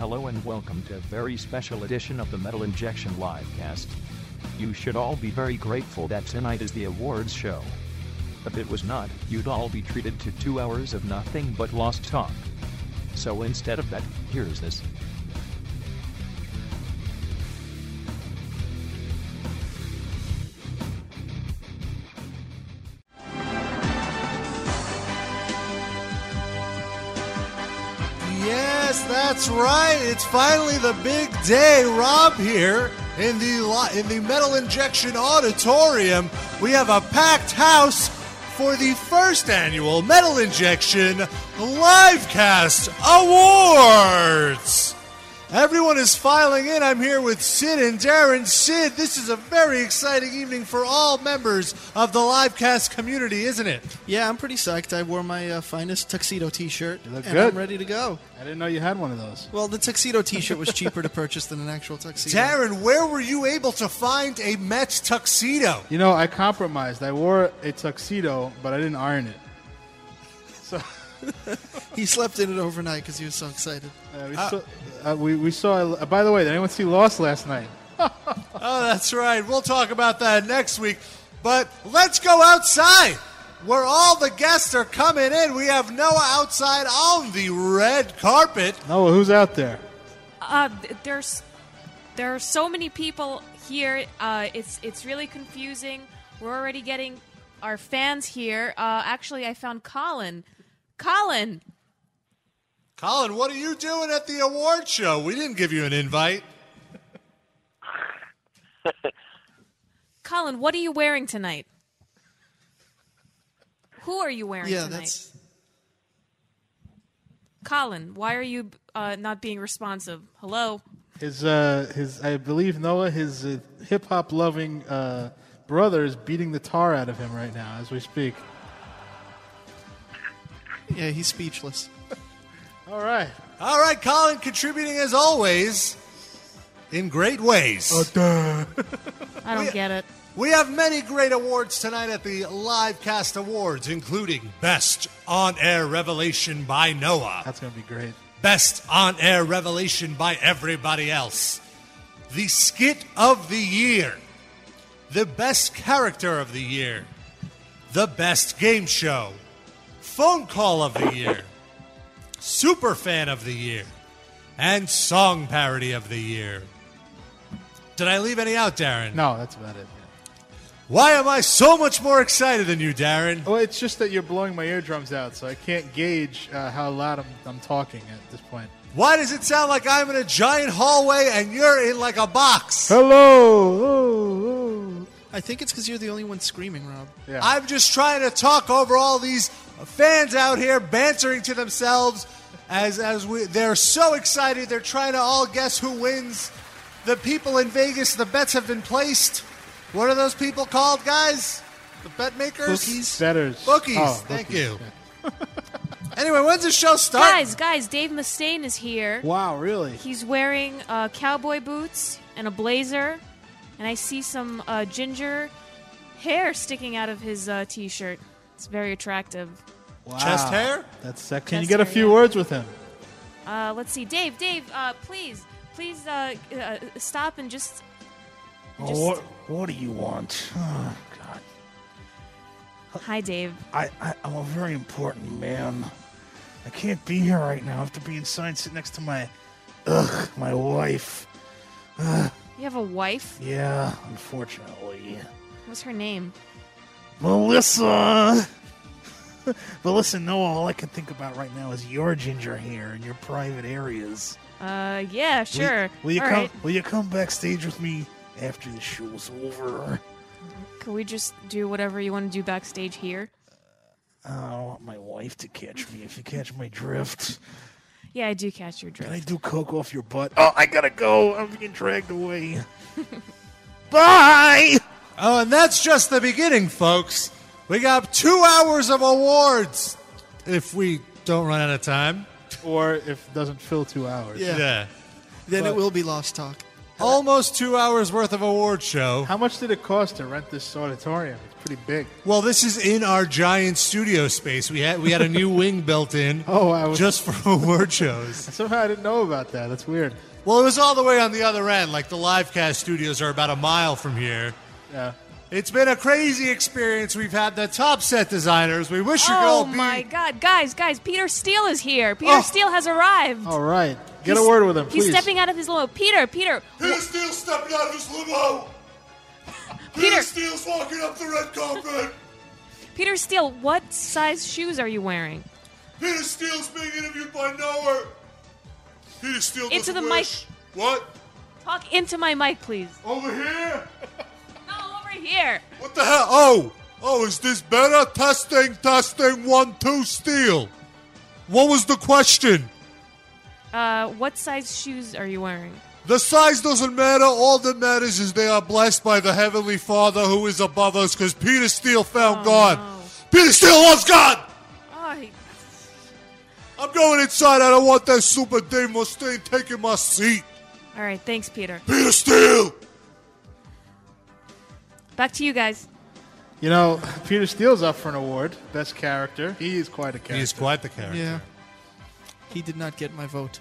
Hello and welcome to a very special edition of the Metal Injection Livecast. You should all be very grateful that tonight is the awards show. If it was not, you'd all be treated to two hours of nothing but lost talk. So instead of that, here's this. That's right. It's finally the big day. Rob here in the in the Metal Injection Auditorium. We have a packed house for the first annual Metal Injection Livecast Awards. Everyone is filing in. I'm here with Sid and Darren. Sid, this is a very exciting evening for all members of the Livecast community, isn't it? Yeah, I'm pretty psyched. I wore my uh, finest tuxedo T-shirt, You look and good. I'm ready to go. I didn't know you had one of those. Well, the tuxedo T-shirt was cheaper to purchase than an actual tuxedo. Darren, where were you able to find a Mets tuxedo? You know, I compromised. I wore a tuxedo, but I didn't iron it. So He slept in it overnight because he was so excited. uh, we, saw, uh, we we saw. Uh, by the way, did anyone see Lost last night? Oh, that's right. We'll talk about that next week. But let's go outside where all the guests are coming in. We have Noah outside on the red carpet. No, who's out there? Uh, there's there are so many people here. Uh, it's it's really confusing. We're already getting our fans here. Uh, actually, I found Colin. Colin, Colin, what are you doing at the award show? We didn't give you an invite. Colin, what are you wearing tonight? Who are you wearing Yeah, tonight? that's Colin, why are you uh, not being responsive? Hello. His uh, his I believe Noah, his uh, hip hop loving uh, brother is beating the tar out of him right now as we speak. Yeah. He's speechless. All right. All right, Colin, contributing as always in great ways. I don't get it. We have many great awards tonight at the Livecast Awards, including Best On Air Revelation by Noah. That's gonna be great. Best on air revelation by everybody else. The skit of the year. The best character of the year. The best game show. Phone call of the year. Super fan of the year. And song parody of the year. Did I leave any out, Darren? No, that's about it. Why am I so much more excited than you, Darren? Well, it's just that you're blowing my eardrums out, so I can't gauge uh, how loud I'm, I'm talking at this point. Why does it sound like I'm in a giant hallway and you're in like a box? Hello. Oh. I think it's because you're the only one screaming, Rob. Yeah. I'm just trying to talk over all these fans out here bantering to themselves as as we they're so excited. They're trying to all guess who wins. The people in Vegas, the bets have been placed. What are those people called, guys? The bet makers? Bookies. Betters. Bookies. Oh, Thank bookies. you. Anyway, when's the show start? Guys, guys, Dave Mustaine is here. Wow, really? He's wearing uh, cowboy boots and a blazer, and I see some uh, ginger hair sticking out of his uh, t-shirt. It's very attractive. Wow. Chest hair? That's sec- Can you Chest get a hair, few yeah. words with him? Uh, let's see, Dave. Dave, uh, please, please uh, uh, stop and just. just What, what do you want? Oh, God. Hi, Dave. I, I, I'm a very important man. I can't be here right now. I have to be inside, sit next to my, ugh, my wife. You have a wife. Yeah, unfortunately. What's her name? Melissa! but listen, no, all I can think about right now is your ginger hair and your private areas. Uh, yeah, sure. Will you, All come? right. Will you come backstage with me after the show's over? Can we just do whatever you want to do backstage here? I don't want my wife to catch me. If you catch my drift, Yeah, I do catch your drift. can I do coke off your butt? Oh, I gotta go. I'm being dragged away. Bye. Oh, and that's just the beginning, folks. We got two hours of awards if we don't run out of time. Or if it doesn't fill two hours. Yeah. Yeah. Then But- it will be lost talk. Almost two hours worth of award show. How much did it cost to rent this auditorium? It's pretty big. Well, this is in our giant studio space. We had we had a new wing built in. Oh, I was- just for award shows. Somehow I didn't know about that. That's weird. Well, it was all the way on the other end. Like the livecast studios are about a mile from here. Yeah. It's been a crazy experience. We've had the top set designers. We wish you could Oh all be. Oh my God, guys, guys! Peter Steele is here. Peter Oh. Steele has arrived. All right. Get He's- a word with him, please. He's stepping out of his limo. Peter, Peter, Peter Steele's stepping out of his limo. Peter. Peter Steele's walking up the red carpet. Peter Steele. What size shoes are you wearing? Peter Steele's being interviewed by Noah. Peter Steele Into doesn't the wish. What? Talk into my mic, please. Over here? Over here. What the hell? Oh, oh, is this better? Testing, testing, one, two, Steele. What was the question? Uh, what size shoes are you wearing? The size doesn't matter. All that matters is they are blessed by the Heavenly Father who is above us because Peter Steele found Oh, God. no. Peter Steele loves God! Oh, he- I'm going inside. I don't want that super Dave Mustaine taking my seat. all right. Thanks, Peter. Peter Steele! Back to you guys. You know, Peter Steele's up for an award, best character. He is quite a character. He's quite the character. Yeah. He did not get my vote.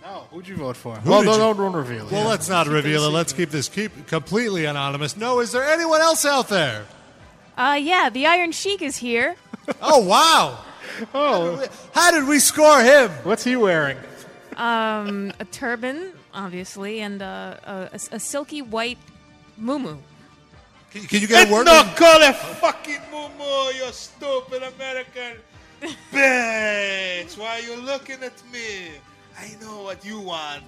No, who'd you vote for? well, did don't, you- don't, don't reveal it. Well, let's not reveal it. Let's keep this keep completely anonymous. No, is there anyone else out there? Uh, yeah, the Iron Sheik is here. Oh wow! Oh, How did we score him? what's he wearing? Um, a turban, obviously, and uh, a, a, a silky white muumuu. Can, can you get a word? No, call it fucking Momo, you stupid American bitch. Why are you looking at me? I know what you want.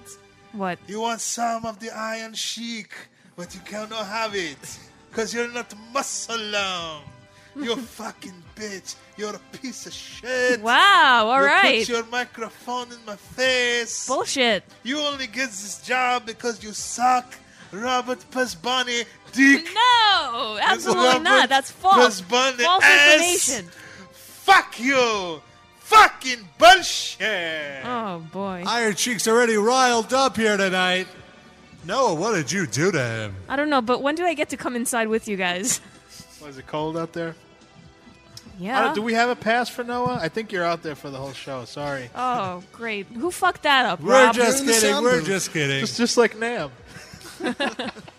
What? You want some of the Iron Sheik, but you cannot have it. Because you're not Muslim. You fucking bitch. You're a piece of shit. Wow, all you right. put your microphone in my face. Bullshit. You only get this job because you suck Robert Pasbani dick. No, absolutely not. That's false. Pasbani False information. Fuck you. Fucking bullshit. Oh boy. Iron Sheik's already riled up here tonight. Noah, what did you do to him? I don't know, but when do I get to come inside with you guys? Was it cold out there? Yeah. Uh, do we have a pass for Noah? I think you're out there for the whole show. Sorry. Oh, great. Who fucked that up, We're Rob? just kidding. We're just kidding. Just, just like Nam.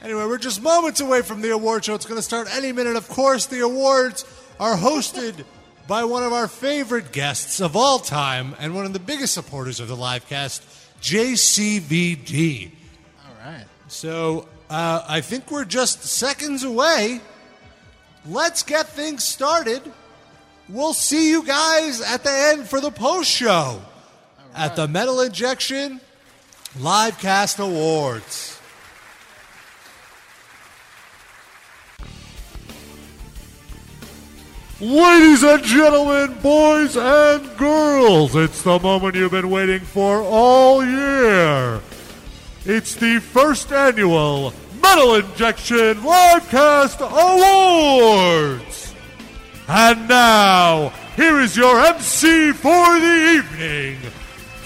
Anyway, we're just moments away from the award show. It's going to start any minute. Of course, the awards are hosted by one of our favorite guests of all time and one of the biggest supporters of the live cast, JCVD. All right. So uh, I think we're just seconds away. Let's get things started. We'll see you guys at the end for the post show at the Metal Injection Livecast Awards. Ladies and gentlemen, boys and girls, it's the moment you've been waiting for all year. It's the first annual Metal Injection Livecast Awards. And now, here is your MC for the evening.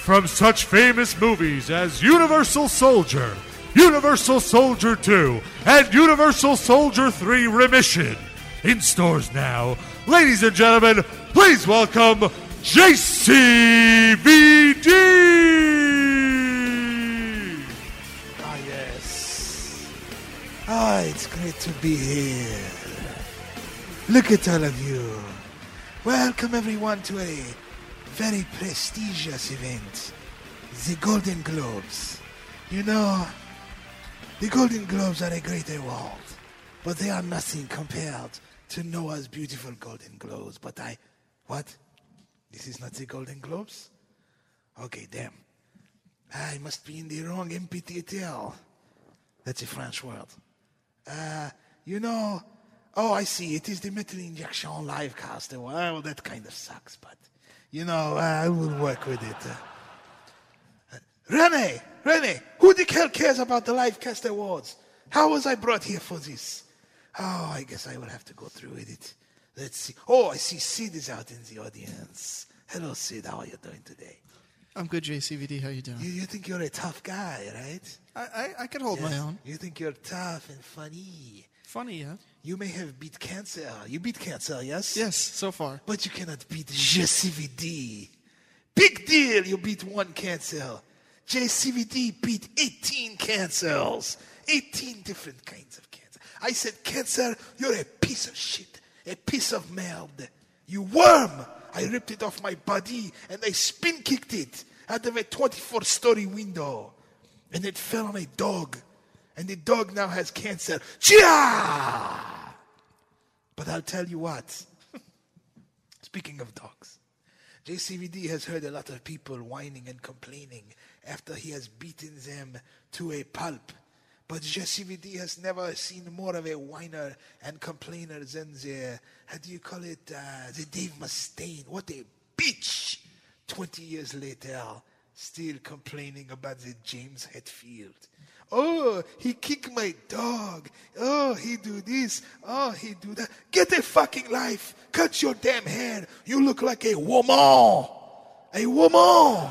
From such famous movies as Universal Soldier, Universal Soldier 2, and Universal Soldier 3 Remission. In stores now. Ladies and gentlemen, please welcome JCVD! Ah, yes. Ah, it's great to be here. Look at all of you. Welcome, everyone, to a very prestigious event the Golden Globes. You know, the Golden Globes are a great award, but they are nothing compared to Noah's beautiful Golden Globes. But I. What? This is not the Golden Globes? Okay, damn. I must be in the wrong MPTL. That's a French word. Uh, you know, oh, I see. It is the Metal Injection Livecast. Well, that kind of sucks, but, you know, I will work with it. Uh, Rene, Rene, who the hell cares about the Livecast Awards? How was I brought here for this? Oh, I guess I will have to go through with it. Let's see. Oh, I see Sid is out in the audience. Hello, Sid. How are you doing today? I'm good, JCVD. How you You, doing? you think you're a tough guy, right? I, I, I can hold my own. You think you're tough and funny. Funny, yeah? You may have beat cancer. You beat cancer, yes? Yes, so far. But you cannot beat JCVD. Big deal, you beat one cancer. JCVD beat 18 cancers. 18 different kinds of cancer. I said, cancer, you're a piece of shit. A piece of merde. You worm! I ripped it off my body and I spin kicked it out of a 24 story window. And it fell on a dog. And the dog now has cancer. Chia! But I'll tell you what. Speaking of dogs, JCVD has heard a lot of people whining and complaining after he has beaten them to a pulp. But JCVD has never seen more of a whiner and complainer than the, how do you call it, uh, the Dave Mustaine. What a bitch! 20 years later, still complaining about the James Hetfield. Oh, he kick my dog. Oh, he do this. Oh, he do that. Get a fucking life. Cut your damn hair. You look like a woman. A woman.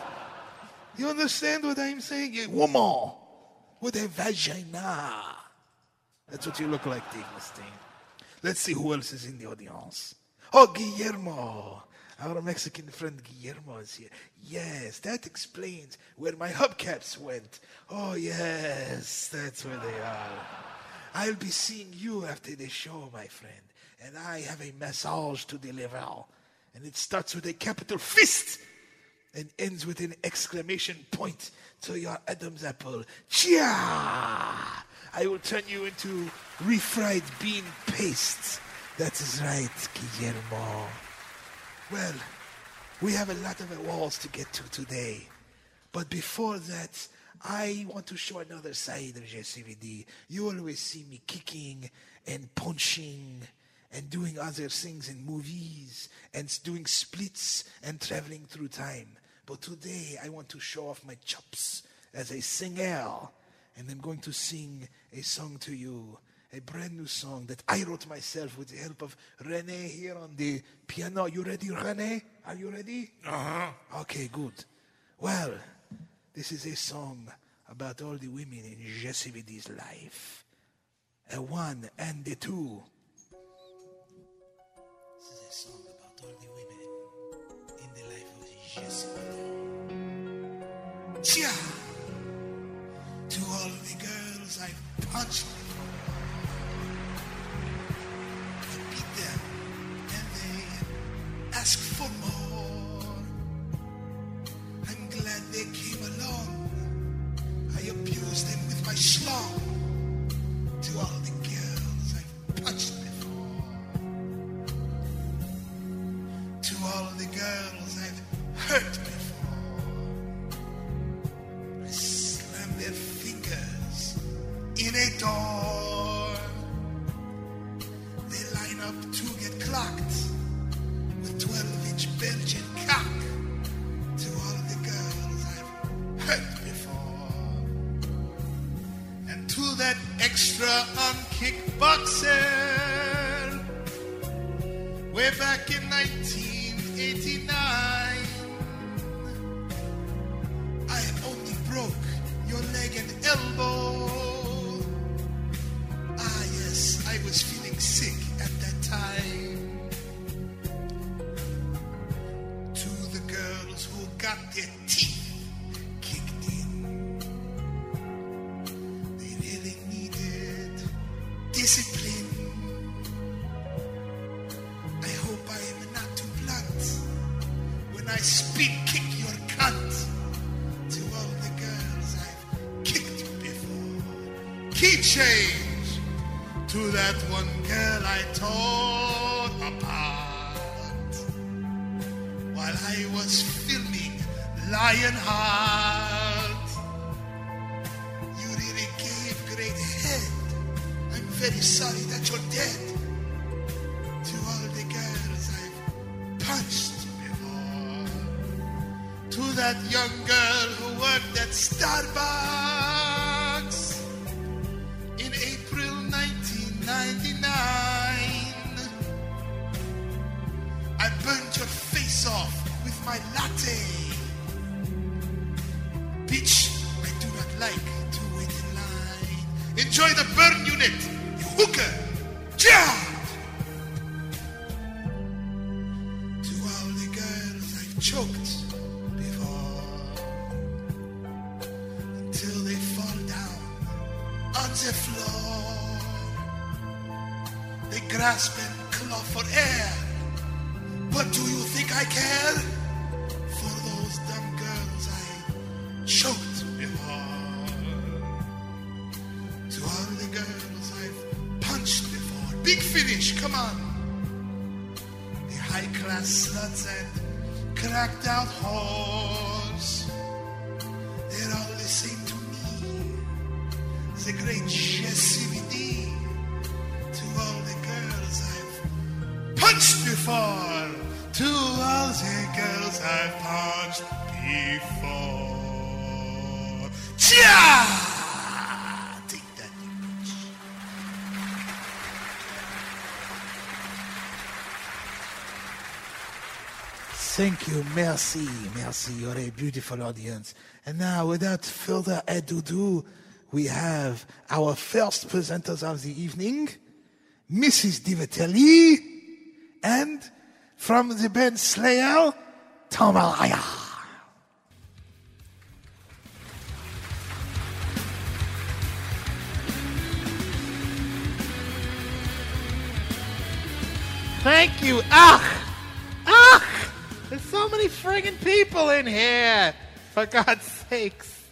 You understand what I'm saying? A woman with a vagina. That's what you look like, Dave Mustaine. Let's see who else is in the audience. Oh, Guillermo. Our Mexican friend Guillermo is here. Yes, that explains where my hubcaps went. Oh, yes, that's where they are. I'll be seeing you after the show, my friend. And I have a message to deliver. And it starts with a capital fist and ends with an exclamation point to your Adam's apple. Chia! I will turn you into refried bean paste. That is right, Guillermo. Well, we have a lot of walls to get to today. But before that, I want to show another side of JCVD. You always see me kicking and punching and doing other things in movies and doing splits and traveling through time. But today I want to show off my chops as a singer. And I'm going to sing a song to you, a brand new song that I wrote myself with the help of Rene here on the piano. You ready, Rene? Are you ready? Uh huh. Okay, good. Well, this is a song about all the women in JCVD's life. A one and a two. This is a song about all the women in the life of JCVD. Chia! To all the girls I've punched ask for more. I'm glad they came along. I abused them with my schlong. High class sluts and cracked out whores. They're all same to me. The great Jessie To all the girls I've punched before. To all the girls I've punched before. Chia! Thank you, merci, merci. You're a beautiful audience. And now, without further ado, we have our first presenters of the evening, Mrs. Divitelli, and from the band Slayer, Tom Araya. Thank you. Ugh! So many friggin' people in here. For God's sakes.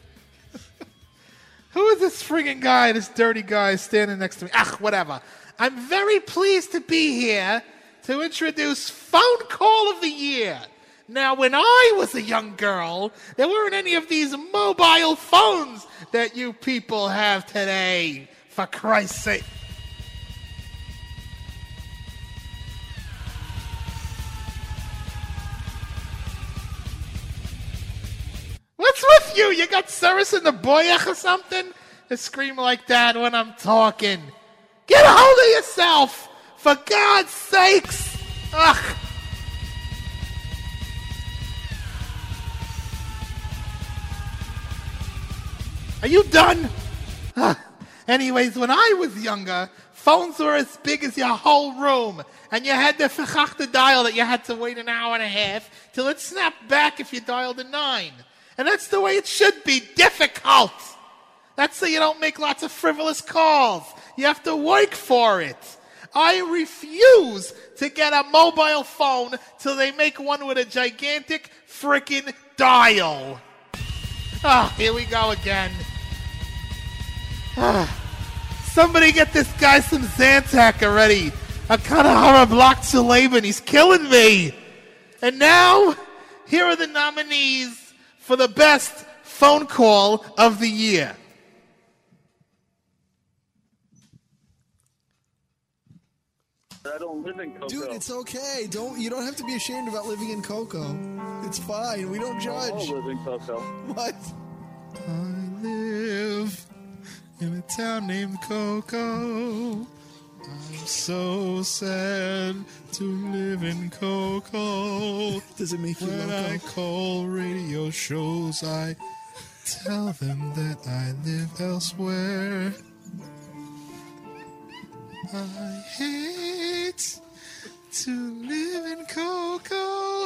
Who is this friggin' guy, this dirty guy standing next to me? Ugh, whatever. I'm very pleased to be here to introduce Phone Call of the Year. Now, when I was a young girl, there weren't any of these mobile phones that you people have today. For Christ's sake. What's with you? You got service in the boyach or something? To scream like that when I'm talking. Get a hold of yourself! For God's sakes! Ugh! Are you done? Ugh. Anyways, when I was younger, phones were as big as your whole room, and you had the dial that you had to wait an hour and a half till it snapped back if you dialed a nine. And that's the way it should be difficult. That's so you don't make lots of frivolous calls. You have to work for it. I refuse to get a mobile phone till they make one with a gigantic freaking dial. Ah, here we go again. Ah. Somebody get this guy some Zantac already. I kind of horror block to Laban. He's killing me. And now, here are the nominees for the best phone call of the year. I don't live in Cocoa. Dude, it's okay. Don't you don't have to be ashamed about living in Cocoa. It's fine. We don't I judge. don't live in Cocoa. What? I live in a town named Coco. I'm so sad to live in Coco. Does it make you When I call radio shows, I tell them that I live elsewhere. I hate to live in Coco.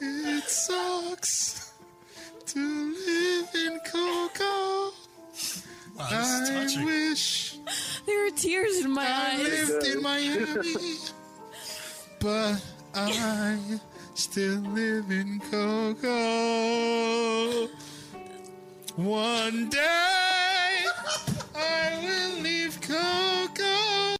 It sucks to live in Coco. I wish There are tears in my eyes. I eyes. lived in Miami, but I still live in Coco. One day I will leave Coco.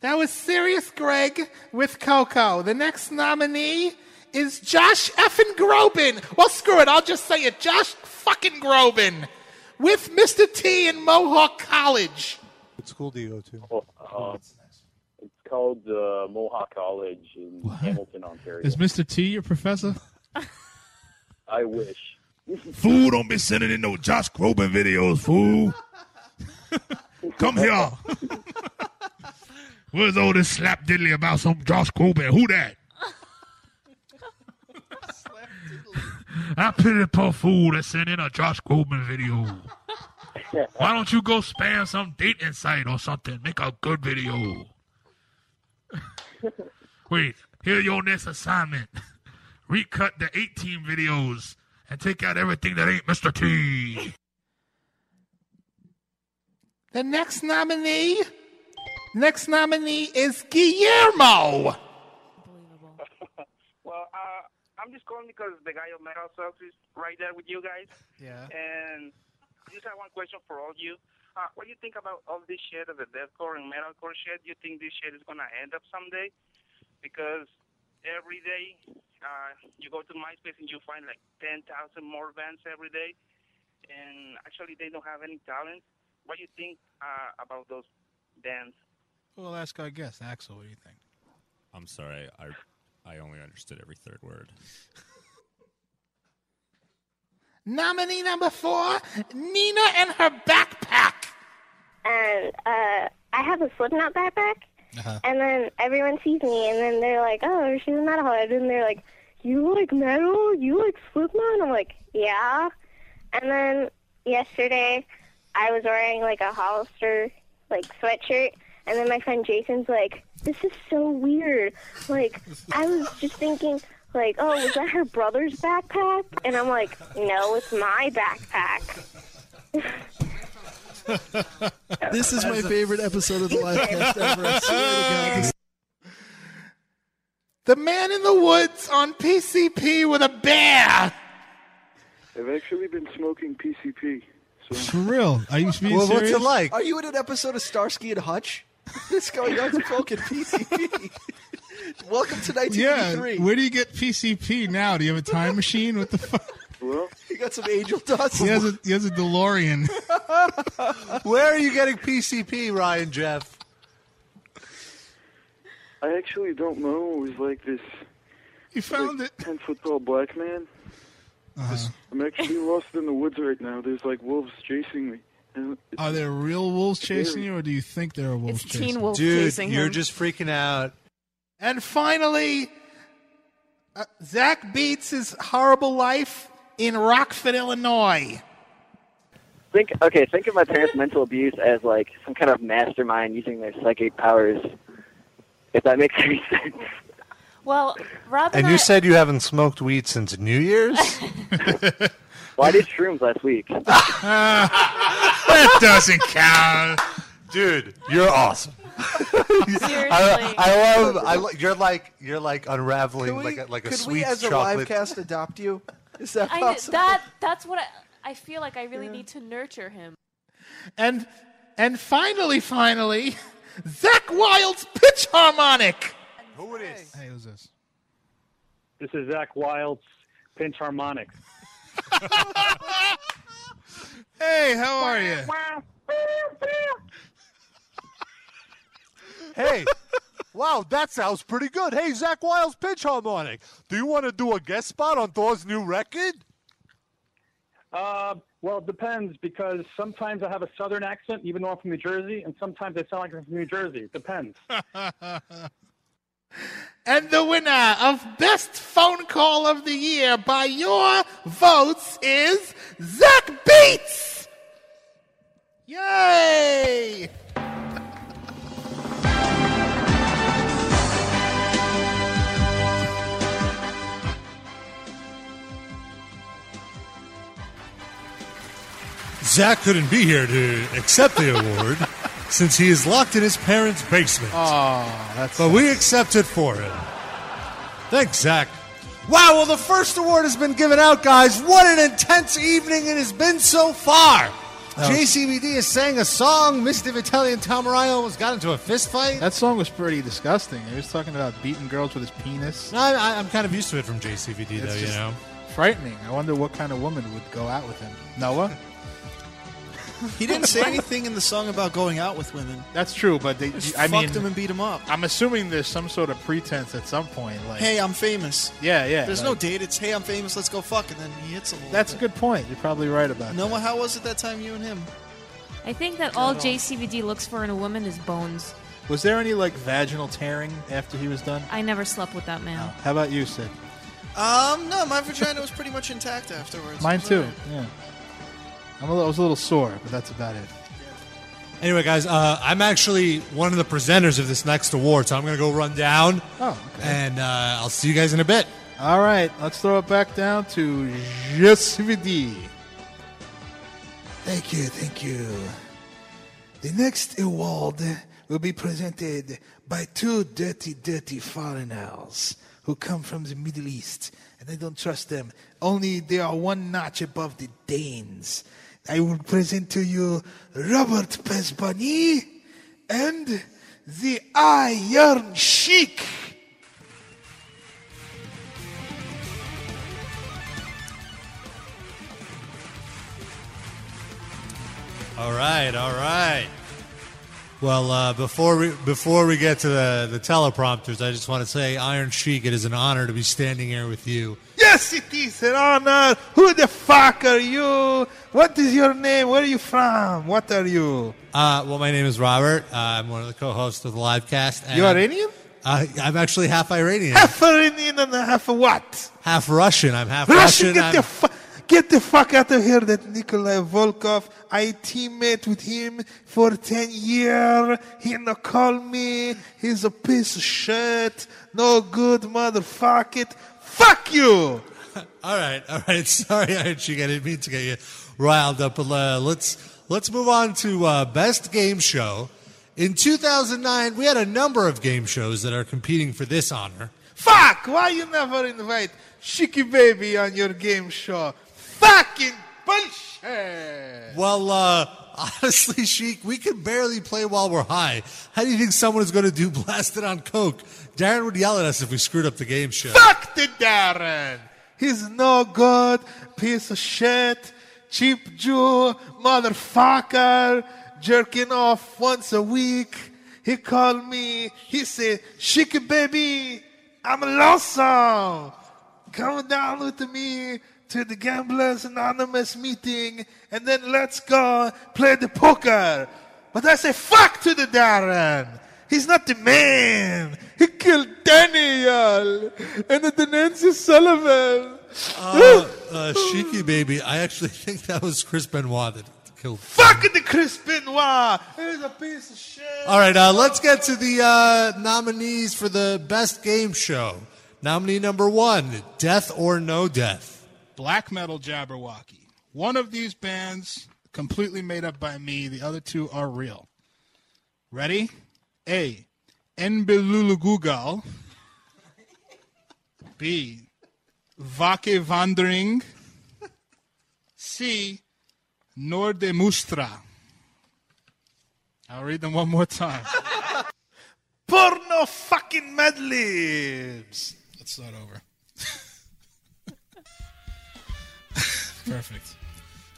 That was Serious Greg with Coco. The next nominee is Josh effing Groban. Well, screw it. I'll just say it. Josh fucking Groban with Mr. T in Mohawk College. What school do you go to? Oh, uh, it's called uh, Mohawk College in Hamilton, Ontario. Is Mr. T your professor? I wish. Fool, don't be sending in no Josh Groban videos, fool. Come here. Where's all this slap diddly about some Josh Groban? Who that? I pity poor fool that sent in a Josh Groban video. Why don't you go spam some dating site or something? Make a good video. Wait, here's your next assignment. Recut the 18 videos and take out everything that ain't Mr. T. The next nominee, next nominee is Guillermo. Well, uh, I'm just calling because the guy of Metal Sucks is right there with you guys. Yeah. And I just have one question for all of you. Uh, what do you think about all this shit of the deathcore and metalcore shit? Do you think this shit is gonna end up someday? Because every day uh, you go to MySpace and you find like 10,000 more bands every day, and actually they don't have any talent. What do you think uh, about those bands? Well, ask our guest, Axel. What do you think? I'm sorry, I I only understood every third word. Nominee number four, Nina and her backpack. and uh, I have a Slipknot backpack, Uh-huh. and then everyone sees me, and then they're like, "Oh, she's a metalhead," and they're like, "You like metal? You like Slipknot?" And I'm like, "Yeah." And then yesterday, I was wearing like a Hollister like sweatshirt, and then my friend Jason's like, "This is so weird." Like, I was just thinking. Like, oh, was that her brother's backpack? And I'm like, no, it's my backpack. This is my favorite episode of the live cast ever. I swear to God. The man in the woods on PCP with a bear. I've actually been smoking PCP. So For real? Are you being Well, what's it like? Are you in an episode of Starsky and Hutch? This going on smoking PCP. Welcome to Yeah. 1983. Where do you get PCP now? Do you have a time machine? What the fuck? Well, you got some angel dust. He has a he has a DeLorean. Where are you getting PCP, Ryan Jeff? I actually don't know. It was like this. You found it. Ten foot tall black man. Uh-huh. I'm actually lost in the woods right now. There's like wolves chasing me. And it's Are there real wolves chasing you, or do you think there are wolves It's chasing Teen you? Dude, chasing you're him. just freaking out. And finally, uh, Zach Beats his horrible life in Rockford, Illinois. Think okay. Think of my parents' mental abuse as like some kind of mastermind using their psychic powers. If that makes any sense. Well, Rob and, And I, you said you haven't smoked weed since New Year's? Well, I did shrooms last week. that doesn't count. Dude, you're awesome. I, I love. I lo- you're like you're like unraveling Could we, like a, like a could sweet we, as a chocolate. live cast, adopt you? Is that I, possible? that that's what I, I feel like. I really need to nurture him. And and finally, finally, Zakk Wylde's pinch harmonic. Who it is? Hey, who's this? This is Zakk Wylde's pinch harmonic. Hey, how are you? Hey, wow, that sounds pretty good. Hey, Zakk Wylde's pinch harmonic. Do you want to do a guest spot on Thor's new record? Uh, well, it depends because sometimes I have a southern accent, even though I'm from New Jersey, and sometimes I sound like I'm from New Jersey. It depends. And the winner of Best Phone Call of the Year by your votes is Zach Beats. Yay! Zach couldn't be here to accept the award since he is locked in his parents' basement. Oh, that's. But we accept it for him. Thanks, Zach. Wow, well, the first award has been given out, guys. What an intense evening it has been so far. That was- JCVD is sang a song. Mr. Vitelli and Tom Araya almost got into a fist fight. That song was pretty disgusting. He was talking about beating girls with his penis. I, I, I'm kind of used to it from JCVD, It's though, you just know. Frightening. I wonder what kind of woman would go out with him. Noah? He didn't say anything in the song about going out with women. That's true, but they, Just I fucked mean, him and beat him up. I'm assuming there's some sort of pretense at some point. Like, Hey, I'm famous. yeah, yeah. There's like- no date. It's hey, I'm famous. Let's go fuck, and then he hits a little. That's a bit. good point. You're probably right about that. Noah, how was it that time you and him? I think that all JCVD looks for in a woman is bones. Was there any like vaginal tearing after he was done? I never slept with that man. How about you, Sid? Um, no, my vagina was pretty much intact afterwards. Mine was too. alright. Yeah. I'm a little, I was a little sore, but that's about it. Anyway, guys, uh, I'm actually one of the presenters of this next award, so I'm going to go run down. Oh, okay. And uh, I'll see you guys in a bit. All right, let's throw it back down to Je suis. Thank you, thank you. The next award will be presented by two dirty, dirty foreigners who come from the Middle East, and I don't trust them. Only they are one notch above the Danes. I will present to you Robert Pasbani and the Iron Sheik. All right, all right. Well, uh, before we before we get to the, the teleprompters, I just want to say, Iron Sheik, it is an honor to be standing here with you. Yes, it is an honor. Who the fuck are you? What is your name? Where are you from? What are you? Uh, well, my name is Robert. Uh, I'm one of the co-hosts of the live cast. and You Iranian? Uh, I'm actually half Iranian, Half Iranian and half a what? half Russian. I'm half Russian, Russian. get I'm- the, fu- get the fuck out of here. That Nikolai Volkov, I teammate with him for 10 years. He no call me. He's a piece of shit. No good motherfucker. It. Fuck you. all right, all right. Sorry, Sheik. I didn't mean to get you riled up, but uh, let's let's move on to uh, best game show. In 2009, we had a number of game shows that are competing for this honor. Fuck. Why you never invite Shiki Baby on your game show? Fucking bullshit. Well, uh, honestly, Sheik, we can barely play while we're high. How do you think someone is going to do blasted on coke? Darren would yell at us if we screwed up the game show. Fuck the Darren. He's no good, piece of shit, cheap Jew, motherfucker, jerking off once a week. He called me. He said, "Shiki baby, I'm lonesome. Come down with me to the Gamblers Anonymous meeting, and then let's go play the poker." But I say, "Fuck to the Darren." He's not the man. He killed Daniel and the Nancy Sullivan. Uh, uh, baby, I actually think that was Chris Benoit that killed. Fucking the Chris Benoit. He's a piece of shit. All right, uh, let's get to the uh, nominees for the best game show. Nominee number one: Death or No Death. Black Metal Jabberwocky. One of these bands completely made up by me. The other two are real. Ready? A. Enbelulugugal. B. Vake Vandering. C. Nordemustra. I'll read them one more time. Porno fucking Mad Libs. Let's start over. Perfect.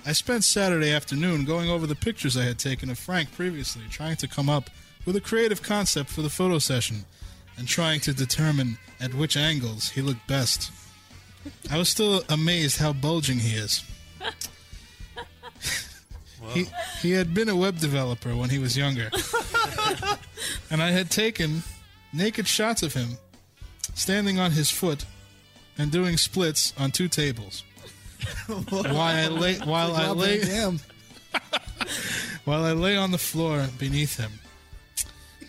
I spent Saturday afternoon going over the pictures I had taken of Frank previously, trying to come up with a creative concept for the photo session and trying to determine at which angles he looked best. I was still amazed how bulging he is. He, he had been a web developer when he was younger. and I had taken naked shots of him standing on his foot and doing splits on two tables. while I lay, while I lay, while I lay on the floor beneath him,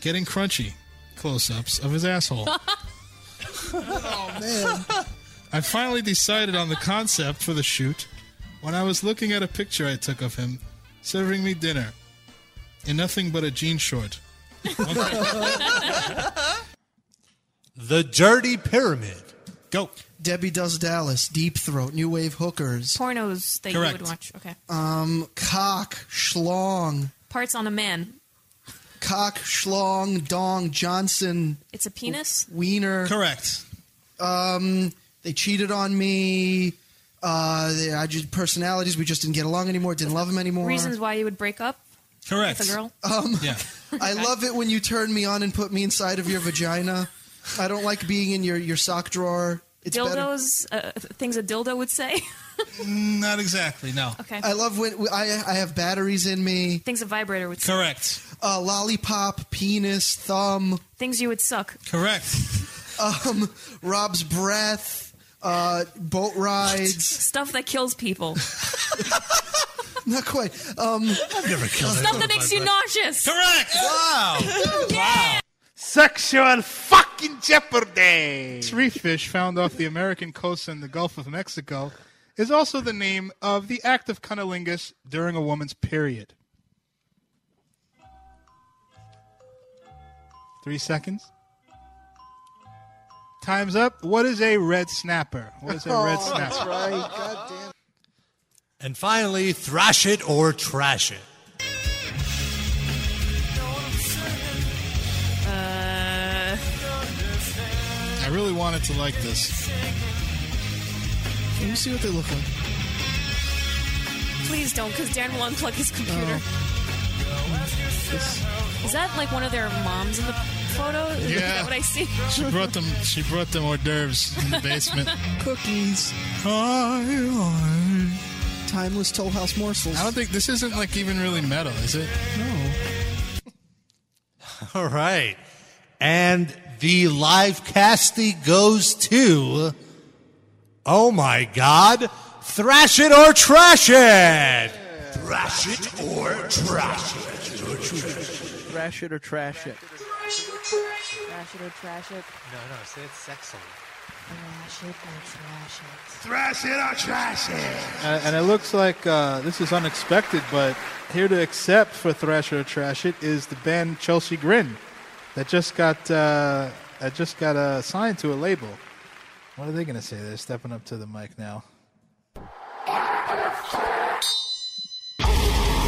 getting crunchy close-ups of his asshole. oh man. I finally decided on the concept for the shoot when I was looking at a picture I took of him serving me dinner in nothing but a jean short. The Dirty Pyramid. Go. Debbie Does Dallas, Deep Throat, New Wave Hookers. Pornos that you would watch. Okay. Um, cock, schlong, Parts on a man. cock, schlong, dong, Johnson, It's a penis. wiener. Correct. Um, they cheated on me. Uh, they, I just personalities. We just didn't get along anymore. Didn't love him anymore. Reasons why you would break up Correct. with a girl. Um, Yeah. I love it when you turn me on and put me inside of your vagina. I don't like being in your, your sock drawer. It's better. Dildos, uh, things a dildo would say. Not exactly, no. Okay. I love when I I have batteries in me. things a vibrator would say. Correct. Uh, lollipop, penis, thumb. Things you would suck. Correct. Um, Rob's breath, uh, boat rides. Stuff that kills people. Not quite. Um, I've never killed Stuff that makes you nauseous. Correct. Wow. yeah. Sexual fucking jeopardy. This reef fish found off the American coast in the Gulf of Mexico is also the name of the act of cunnilingus during a woman's period. Three seconds. Time's up. What is a red snapper? What is a red Oh, snapper? that's right. God damn. And finally, thrash it or trash it. Really wanted to like this. Let me see what they look like. please don't, because Dan will unplug his computer. Oh. Is that like one of their moms in the photo? Is Yeah. that what I see? She brought them. She brought them hors d'oeuvres in the basement. Cookies. hi Timeless Toll House morsels. I don't think this isn't like even really metal, is it? No. All right. And the live casting goes to. Oh my God. Thrash it or trash it. Thrash it or trash it. Thrash it or trash it. Trash it or trash it. No, no, say it sexily. Thrash it or trash it. Thrash it or trash it. Uh, and it looks like uh, this is unexpected, but here to accept for Thrasher or Trash It is the band Chelsea Grin that just got uh, that just got uh, signed to a label. What are they going to say? They're stepping up to the mic now.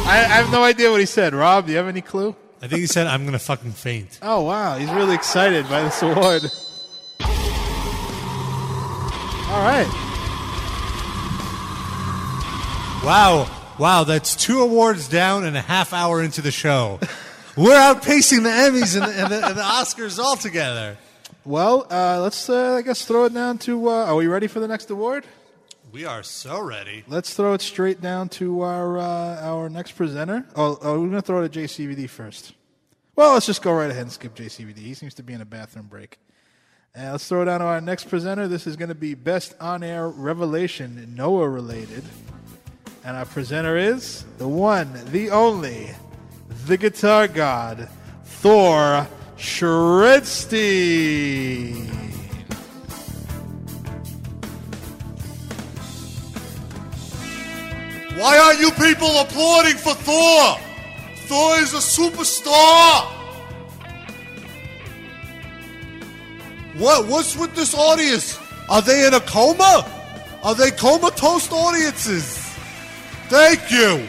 I, I have no idea what he said. Rob, do you have any clue? I think he said, I'm going to fucking faint. Oh wow, he's really excited by this award. All right. Wow. Wow, that's two awards down and a half hour into the show. We're outpacing the Emmys and the, and the, and the Oscars altogether. Well, uh, let's uh, I guess throw it down to. Uh, are we ready for the next award? We are so ready. Let's throw it straight down to our uh, our next presenter. Oh, oh we're gonna throw it at JCVD first. Well, let's just go right ahead and skip JCVD. He seems to be in a bathroom break. And let's throw it down to our next presenter. This is going to be best on-air revelation Noah related, and our presenter is the one, the only, the guitar god, Thor Shredstein. Why aren't you people applauding for Thor? Thor is a superstar. What? What's with this audience? Are they in a coma? Are they comatose audiences? Thank you.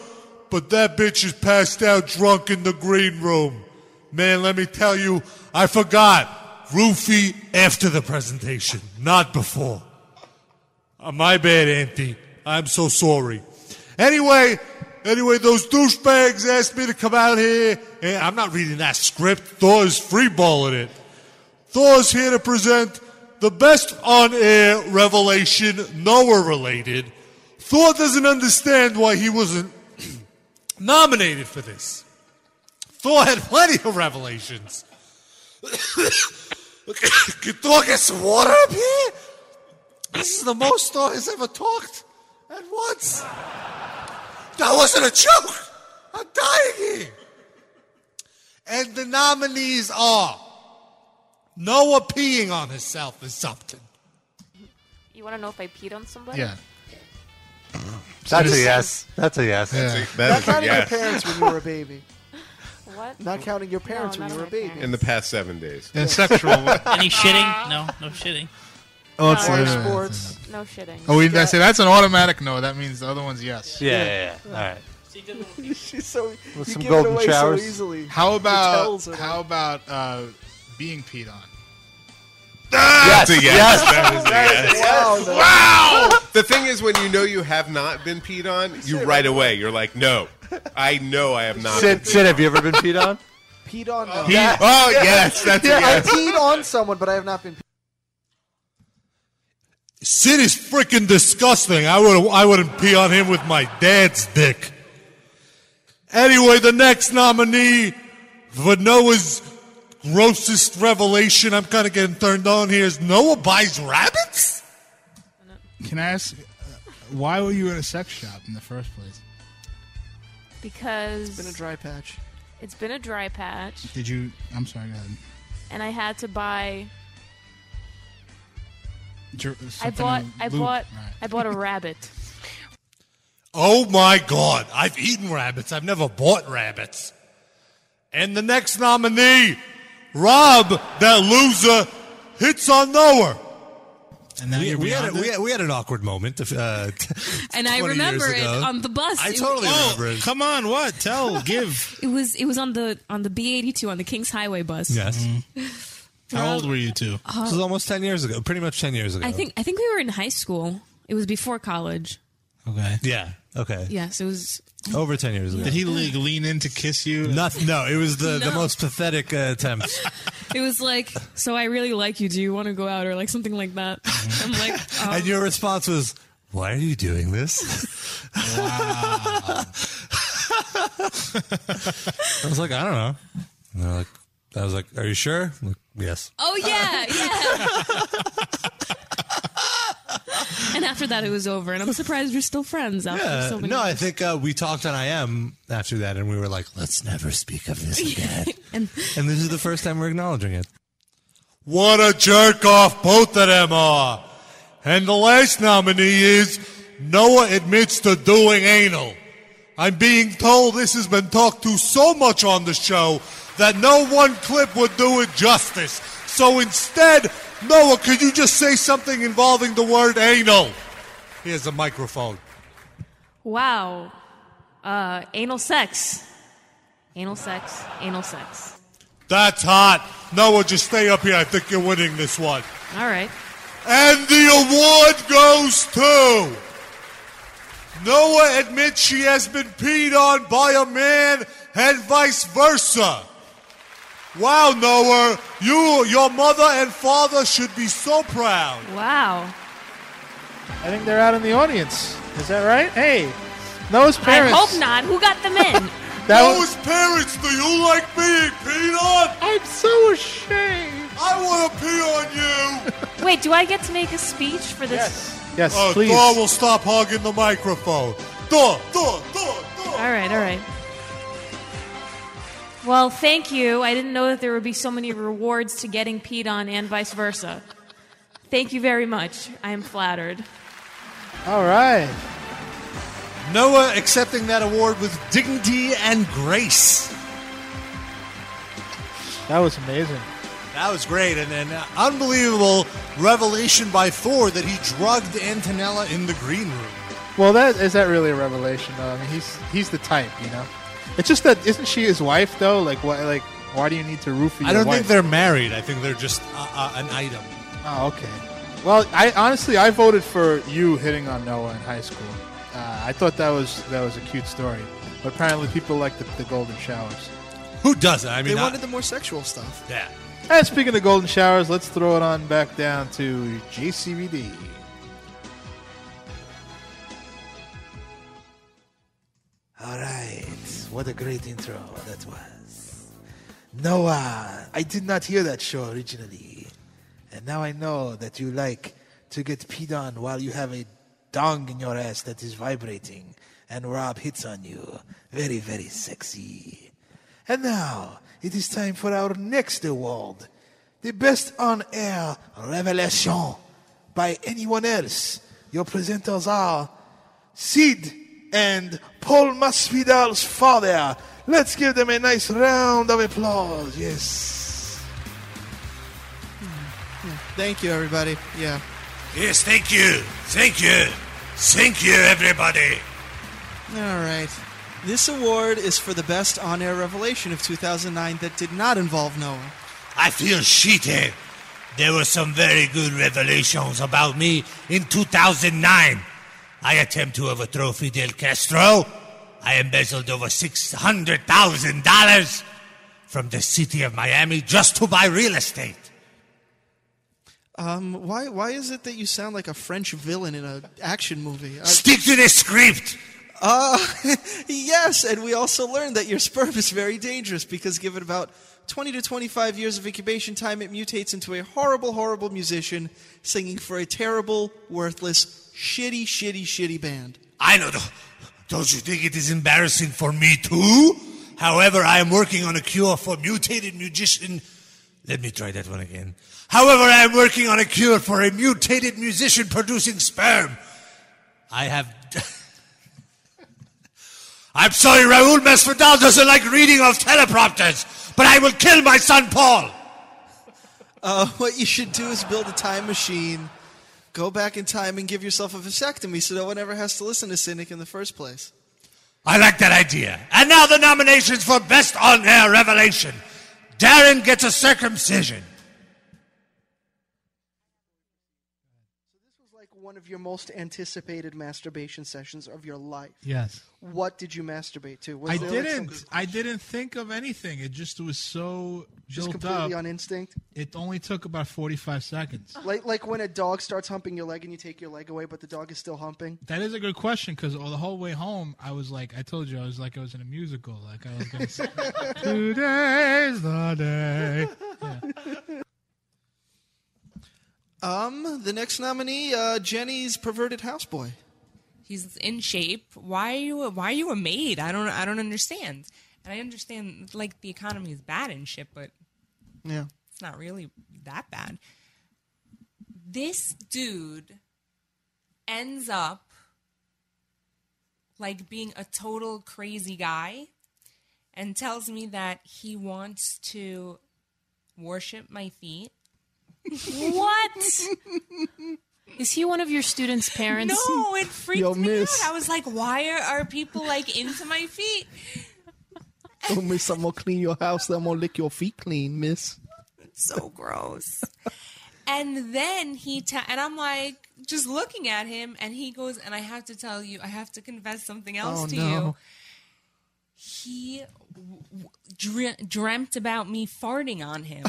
but that bitch is passed out drunk in the green room. Man, let me tell you, I forgot. Roofie after the presentation, not before. Uh, my bad, Auntie. I'm so sorry. Anyway, anyway, those douchebags asked me to come out here, and I'm not reading that script. Thor's freeballing it. Thor's here to present the best on-air revelation Noah related. Thor doesn't understand why he wasn't nominated for this. Thor had plenty of revelations. Can Thor get some water up here? This is the most Thor has ever talked at once. That wasn't a joke. I'm dying here. And the nominees are Noah peeing on himself is something. You want to know if I peed on somebody? Yeah. That's a yes. That's a yes. Not counting your parents when you were a baby. What? Not counting your parents No, when you were a of my baby. In the past seven days. And sexual. Any shitting? No, no shitting. Oh, it's Or uh, sports. No shitting. Oh, we, I say that's an automatic no. That means the other one's yes. Yeah, yeah, yeah. All right. She's so With you some give golden it away showers. so easily. How about how about uh, being peed on? That's a yes. Yes. That is a yes. Wow, no. the thing is, when you know you have not been peed on, you right away you're like, no, I know I have not. been Sid, Sid, have you ever been peed on? Peed on? Oh. No. He- oh, yes, that's a yeah. yes. I peed on someone, but I have not been. Peed Sid is freaking disgusting. I would I wouldn't pee on him with my dad's dick. Anyway, the next nominee for Noah's grossest revelation, I'm kind of getting turned on here, is Noah buys rabbits? Can I ask, uh, why were you in a sex shop in the first place? Because It's been a dry patch. It's been a dry patch, Did you? I'm sorry. Go ahead. and I had to buy. Jer- I bought. I bought. Right. I bought a rabbit. Oh my god, I've eaten rabbits. I've never bought rabbits. And the next nominee, Rob, that loser, hits on Noah. And now we, you're we had, a, we, had, we had an awkward moment. Uh, And I remember years it on the bus. I It totally was- remember it. Come on, what? Tell, give. It was it was on the on the B eighty two on the Kings Highway bus. Yes. How old were you two? Uh, this was almost 10 years ago. Pretty much 10 years ago. I think I think we were in high school. It was before college. Okay. Yeah. Okay. Yes, it was. Over 10 years ago. Did he like, lean in to kiss you? Nothing. No, it was the, the most pathetic uh, attempt. It was like, so I really like you. Do you want to go out or like something like that? I'm like, um, and your response was, why are you doing this? Wow. I was like, I don't know. And they're like, I was like, are you sure? I'm like, yes. oh yeah, yeah. and after that, it was over, and I'm surprised we're still friends after Yeah. so many. no, I think uh, we talked on IM after that, and we were like, let's never speak of this again. and, and this is the first time we're acknowledging it. What a jerk off both of them are. And the last nominee is Noah admits to doing anal. I'm being told this has been talked to so much on the show that no one clip would do it justice. So instead, Noah, could you just say something involving the word anal? Here's a microphone. Wow. Uh, anal sex. Anal sex. Anal sex. That's hot. Noah, just stay up here. I think you're winning this one. All right. And the award goes to Noah admits she has been peed on by a man and vice versa. Wow, Noah, you, your mother and father should be so proud. Wow. I think they're out in the audience. Is that right? Hey, Noah's parents. I hope not. Who got them in? That was- Noah's parents, do you like being peed on? I'm so ashamed. I want to pee on you. Wait, do I get to make a speech for this? Yes, Oh, please. Thor will stop hogging the microphone. Thor, Thor, Thor, Thor. All right, all right. Well, thank you. I didn't know that there would be so many rewards to getting peed on and vice versa. Thank you very much. I am flattered. All right. Noah accepting that award with dignity and grace. That was amazing. That was great, and an unbelievable revelation by Thor that he drugged Antonella in the green room. Well, that is that really a revelation though? I mean, he's he's the type, you know. It's just that isn't she his wife though? Like what? Like why do you need to root for your I don't wife? think they're married. I think they're just uh, uh, an item. Oh, okay. Well, I honestly I voted for you hitting on Noah in high school. Uh, I thought that was that was a cute story, but apparently people like the, the golden showers. Who doesn't? I mean, they wanted the more sexual stuff. Yeah. And speaking of golden showers, let's throw it on back down to JCVD. All right. What a great intro that was. Noah, I did not hear that show originally. And now I know that you like to get peed on while you have a dong in your ass that is vibrating and Rob hits on you. Very, very sexy. And now it is time for our next award the best on air revelation by anyone else. Your presenters are Sid and Paul Masvidal's father. Let's give them a nice round of applause. Yes. Thank you, everybody. Yeah. Yes, thank you. Thank you. Thank you, everybody. All right. This award is for the best on air revelation of 2009 that did not involve Noah. I feel cheated. Eh? there were some very good revelations about me in 2009. I attempt to overthrow Fidel Castro. I embezzled over $600,000 from the city of Miami just to buy real estate. Um, why why is it that you sound like a French villain in an action movie? I- Stick to the script. Uh, yes, and we also learned that your sperm is very dangerous because given about 20 to 25 years of incubation time, it mutates into a horrible, horrible musician singing for a terrible, worthless, shitty, shitty, shitty band. I know. Don't you think it is embarrassing for me too? However, I am working on a cure for mutated musician. Let me try that one again. However, I am working on a cure for a mutated musician producing sperm. I have. I'm sorry, Raul Masvidal doesn't like reading off teleprompters, but I will kill my son Paul. Uh, what you should do is build a time machine, go back in time, and give yourself a vasectomy so no one ever has to listen to Cynic in the first place. I like that idea. And now the nominations for Best On Air Revelation. Darren gets a circumcision. Like one of your most anticipated masturbation sessions of your life. Yes. What did you masturbate to? Was I there, like, didn't. some- I didn't think of anything. It just was so Just built completely up. on instinct? It only took about forty-five seconds. like like when a dog starts humping your leg and you take your leg away, but the dog is still humping. That is a good question because all the whole way home, I was like, I told you, I was like, I was in a musical. Like I was going to say, today's the day. Um, the next nominee, uh, Jenny's perverted houseboy. He's in shape. Why are you? Why are you a maid? I don't. I don't understand. And I understand like the economy is bad and shit, but Yeah. it's not really that bad. This dude ends up like being a total crazy guy and tells me that he wants to worship my feet. What? Is he one of your students' parents? No, it freaked Yo, me miss. out. I was like, why are, are people like into my feet? Oh, miss, I'm gonna clean your house. I'm gonna lick your feet clean, miss. It's so gross. and then he ta- and I'm like just looking at him, and he goes, and I have to tell you, I have to confess something else Oh, to no. you. He w- w- dreamt about me farting on him.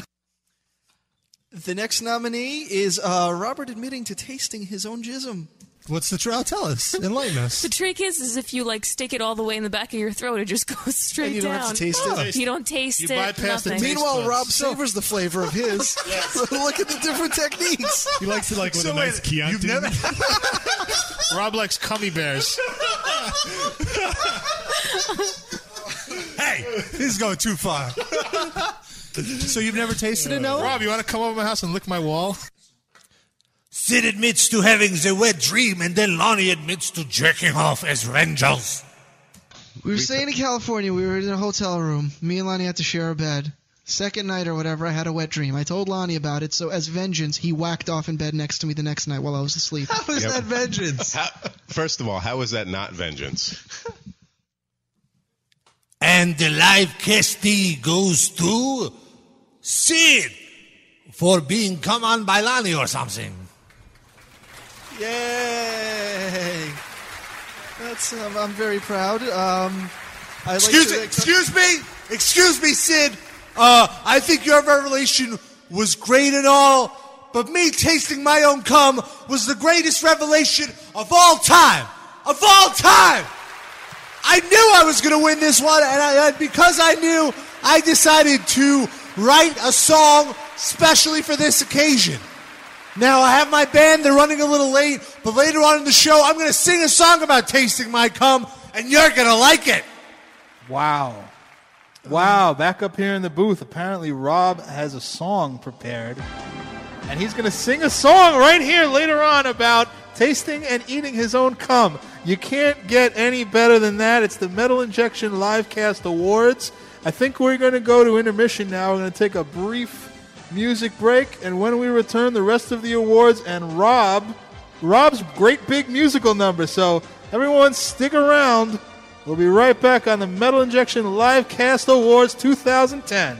The next nominee is uh, Robert admitting to tasting his own jism. What's the trial? Tell us. Enlighten us. The trick is, is if you like stick it all the way in the back of your throat, it just goes straight And you don't down. have to taste it? You don't taste You it. bypass the nothing. Meanwhile, Rob savors the flavor of his. Look at the different techniques. He likes it like with So a nice wait, Chianti. you've never- Rob likes cummy bears. Hey, this is going too far. So you've never tasted it, Noah? Rob, you want to come over my house and lick my wall? Sid admits to having the wet dream, and then Lonnie admits to jerking off as Rangels. We were staying in California. We were in a hotel room. Me and Lonnie had to share a bed. Second night or whatever, I had a wet dream. I told Lonnie about it, so as vengeance, he whacked off in bed next to me the next night while I was asleep. How is Yep. that vengeance? How, first of all, how is that not vengeance? And the live castee goes to Sid for being come on by Lonnie or something. Yay! That's um, I'm very proud. Um, I excuse like me, excuse me, excuse me, Sid. Uh, I think your revelation was great and all, but me tasting my own cum was the greatest revelation of all time. Of all time. I knew I was going to win this one, and, I, and because I knew, I decided to write a song specially for this occasion. Now I have my band; they're running a little late, but later on in the show, I'm going to sing a song about tasting my cum, and you're going to like it. Wow. Wow, back up here in the booth. Apparently, Rob has a song prepared. And he's going to sing a song right here later on about tasting and eating his own cum. You can't get any better than that. It's the Metal Injection Livecast Awards. I think we're going to go to intermission now. We're going to take a brief music break. And when we return, the rest of the awards and Rob, Rob's great big musical number. So, everyone, stick around. We'll be right back on the Metal Injection Live Cast Awards 2010.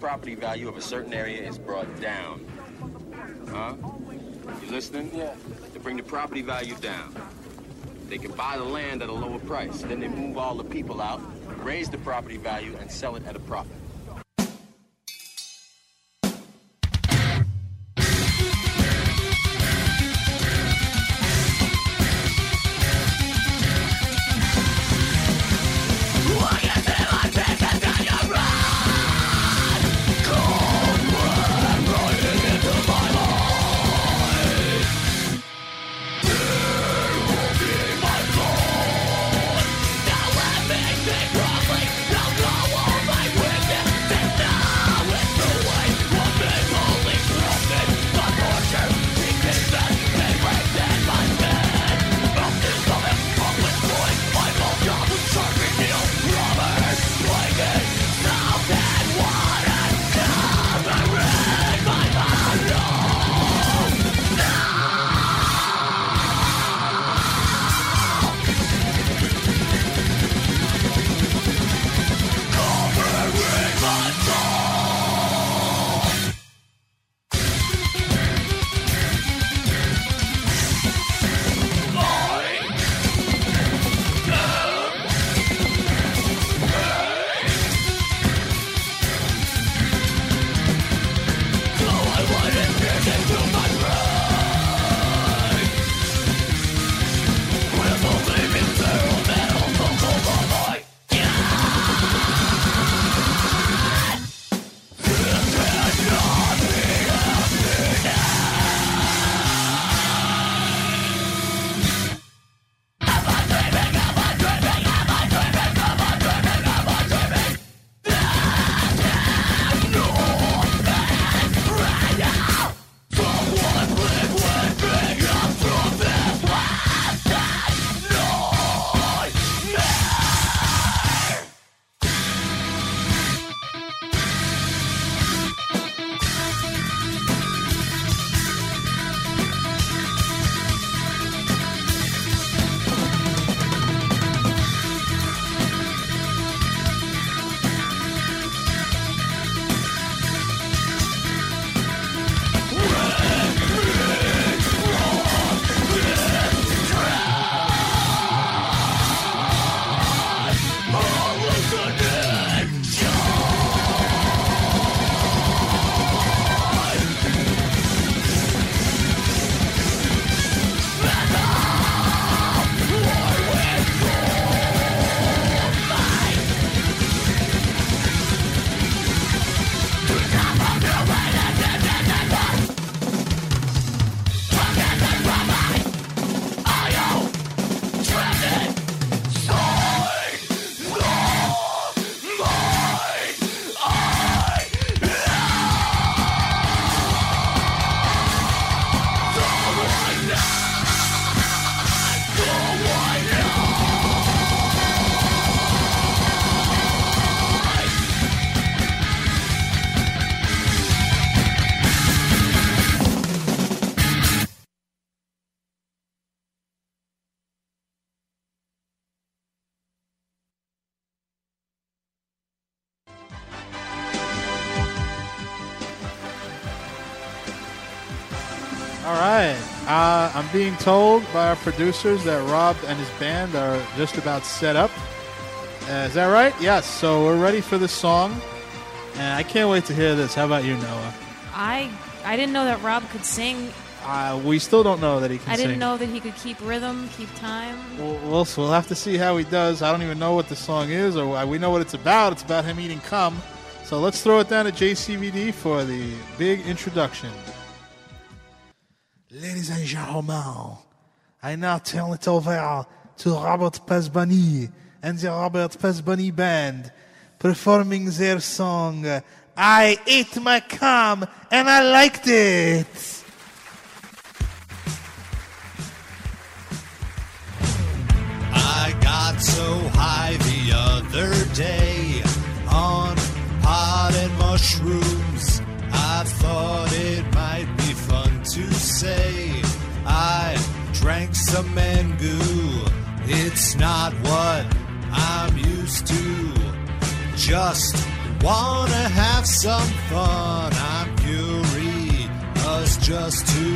Property value of a certain area is brought down. Huh? You listening? Yeah. To bring the property value down. They can buy the land at a lower price. Then they move all the people out, raise the property value, and sell it at a profit. Being told by our producers that Rob and his band are just about set up. Uh, is that right? Yes. So we're ready for this song, and I can't wait to hear this. How about you, Noah? I I didn't know that Rob could sing. Uh, we still don't know that he can sing. I didn't sing. know that he could keep rhythm, keep time. We'll, we'll, we'll have to see how he does. I don't even know what the song is, or why- we know what it's about. It's about him eating cum. So let's throw it down to JCVD for the big introduction. Ladies and gentlemen, I now turn it over to Robert Pasbani and the Robert Pasbani Band performing their song, I Ate My Cum and I Liked It. I got so high the other day on pot and mushrooms. I thought it might say I drank some Mangoo. It's not what I'm used to. just wanna have some fun. I'm curious just to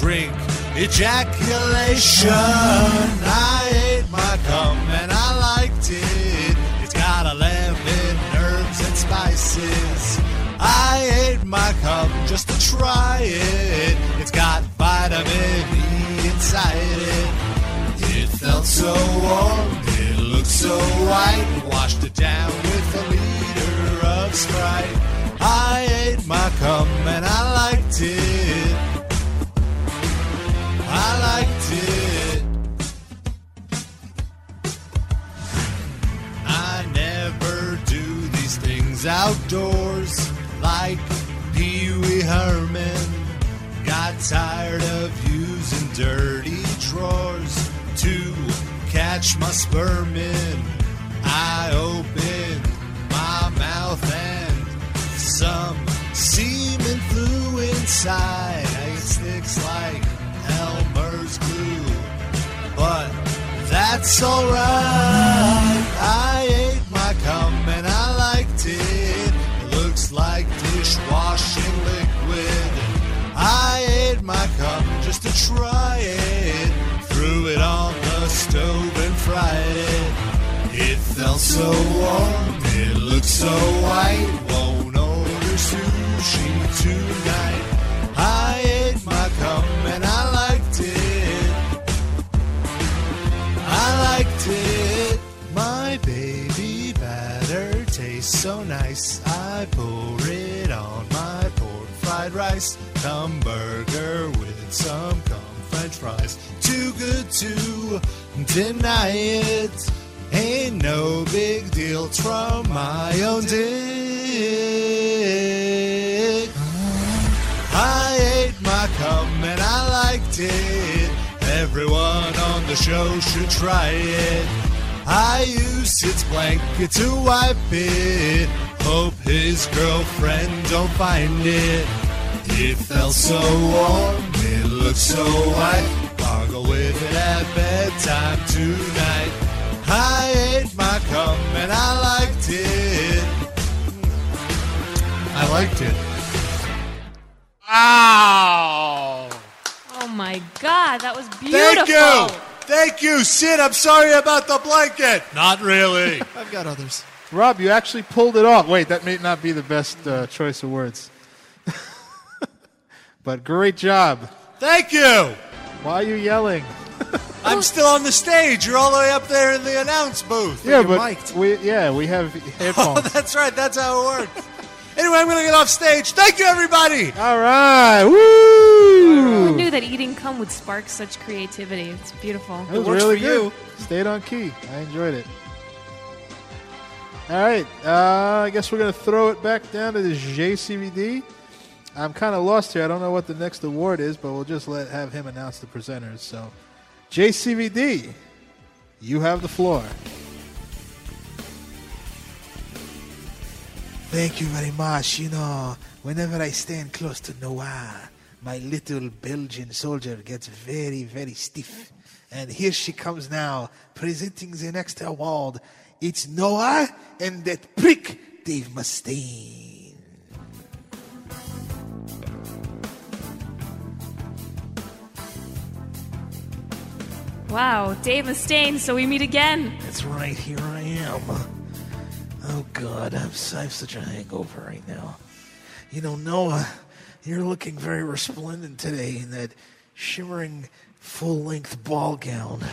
drink ejaculation. I ate my cum and I liked it. It's got 11 herbs and spices. I ate my cum just to try it. It's got vitamin E inside it. It felt so warm, it looked so white. Washed it down with a liter of Sprite. I ate my cum and I liked it. I liked it. I never do these things outdoors like Herman. Got tired of using dirty drawers to catch my sperm in. I opened my mouth and some semen flew inside. It sticks like Elmer's glue, but that's alright. I try it. Threw it on the stove and fried it. It felt so warm, it looked so white. Won't order sushi tonight. I ate my cum and I liked it. I liked it. My baby batter tastes so nice. I pour it on my pork fried rice. Cum burger with some french fries. Too good to deny it. Ain't no big deal. From my own dick. I ate my cum and I liked it. Everyone on the show should try it. I used its blanket to wipe it. Hope his girlfriend don't find it. It felt so warm, it looked so white. Gargle with it at bedtime tonight. I ate my cum and I liked it. I liked it. Wow! Oh my God, that was beautiful. Thank you. Thank you, Sid. I'm sorry about the blanket. Not really. I've got others. Rob, you actually pulled it off. Wait, that may not be the best uh, choice of words. But great job. Thank you. Why are you yelling? I'm still on the stage. You're all the way up there in the announce booth. yeah, You're but mic'd. we yeah we have headphones. Oh, that's right. That's how it works. anyway, I'm going to get off stage. Thank you, everybody. All right. I Woo! knew that eating cum would spark such creativity. It's beautiful. That was really good. Stayed on key. I enjoyed it. All right. Uh, I guess we're going to throw it back down to the JCVD. I'm kind of lost here. I don't know what the next award is, but we'll just let have him announce the presenters. So, JCVD, you have the floor. Thank you very much. You know, whenever I stand close to Noah, my little Belgian soldier gets very, very stiff. And here she comes now, presenting the next award. It's Noah and that prick, Dave Mustaine. Wow, Dave Mustaine, so we meet again. That's right, here I am. Oh, God, I'm, I have such a hangover right now. You know, Noah, you're looking very resplendent today in that shimmering full length ball gown.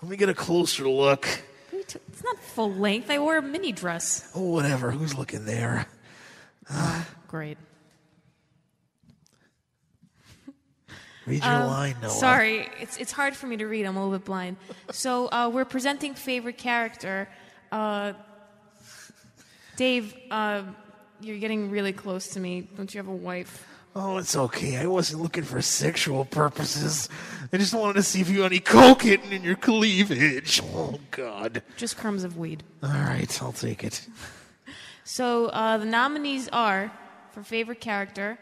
Let me get a closer look. It's not full length. I wore a mini dress. Oh, whatever. Who's looking there? Ah, great. Read your Um, line, Noah. Sorry, it's it's hard for me to read. I'm a little bit blind. So uh, we're presenting favorite character. Uh, Dave, uh, you're getting really close to me. Don't you have a wife? Oh, it's okay. I wasn't looking for sexual purposes. I just wanted to see if you had any coke hidden in your cleavage. Oh, God. Just crumbs of weed. All right, I'll take it. So uh, the nominees are for favorite character,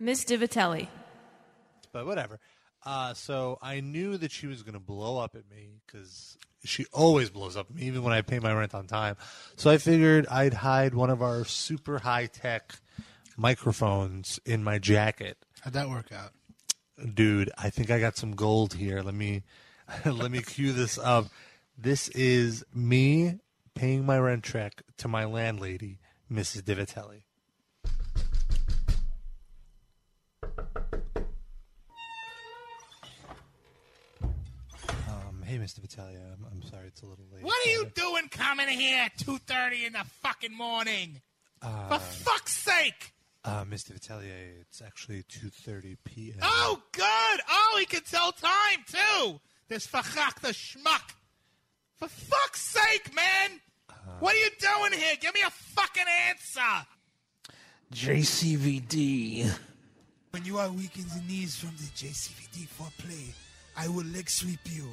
Miss Divitelli. But whatever. Uh, so I knew that she was going to blow up at me because she always blows up at me, even when I pay my rent on time. So I figured I'd hide one of our super high tech microphones in my jacket. How'd that work out? Dude, I think I got some gold here. Let me let me cue this up. This is me paying my rent check to my landlady, Mrs. Divitelli. Hey, Mr. Vitalia, I'm, I'm sorry it's a little late. What are you doing coming here at 2.30 in the fucking morning? Uh, For fuck's sake! uh, Mr. Vitalia, it's actually 2.30 p.m. Oh, good! Oh, he can tell time, too! This fachak, the schmuck! For fuck's sake, man! what are you doing here? Give me a fucking answer! JCVD. When you are weak in the knees from the JCVD foreplay, I will leg sweep you.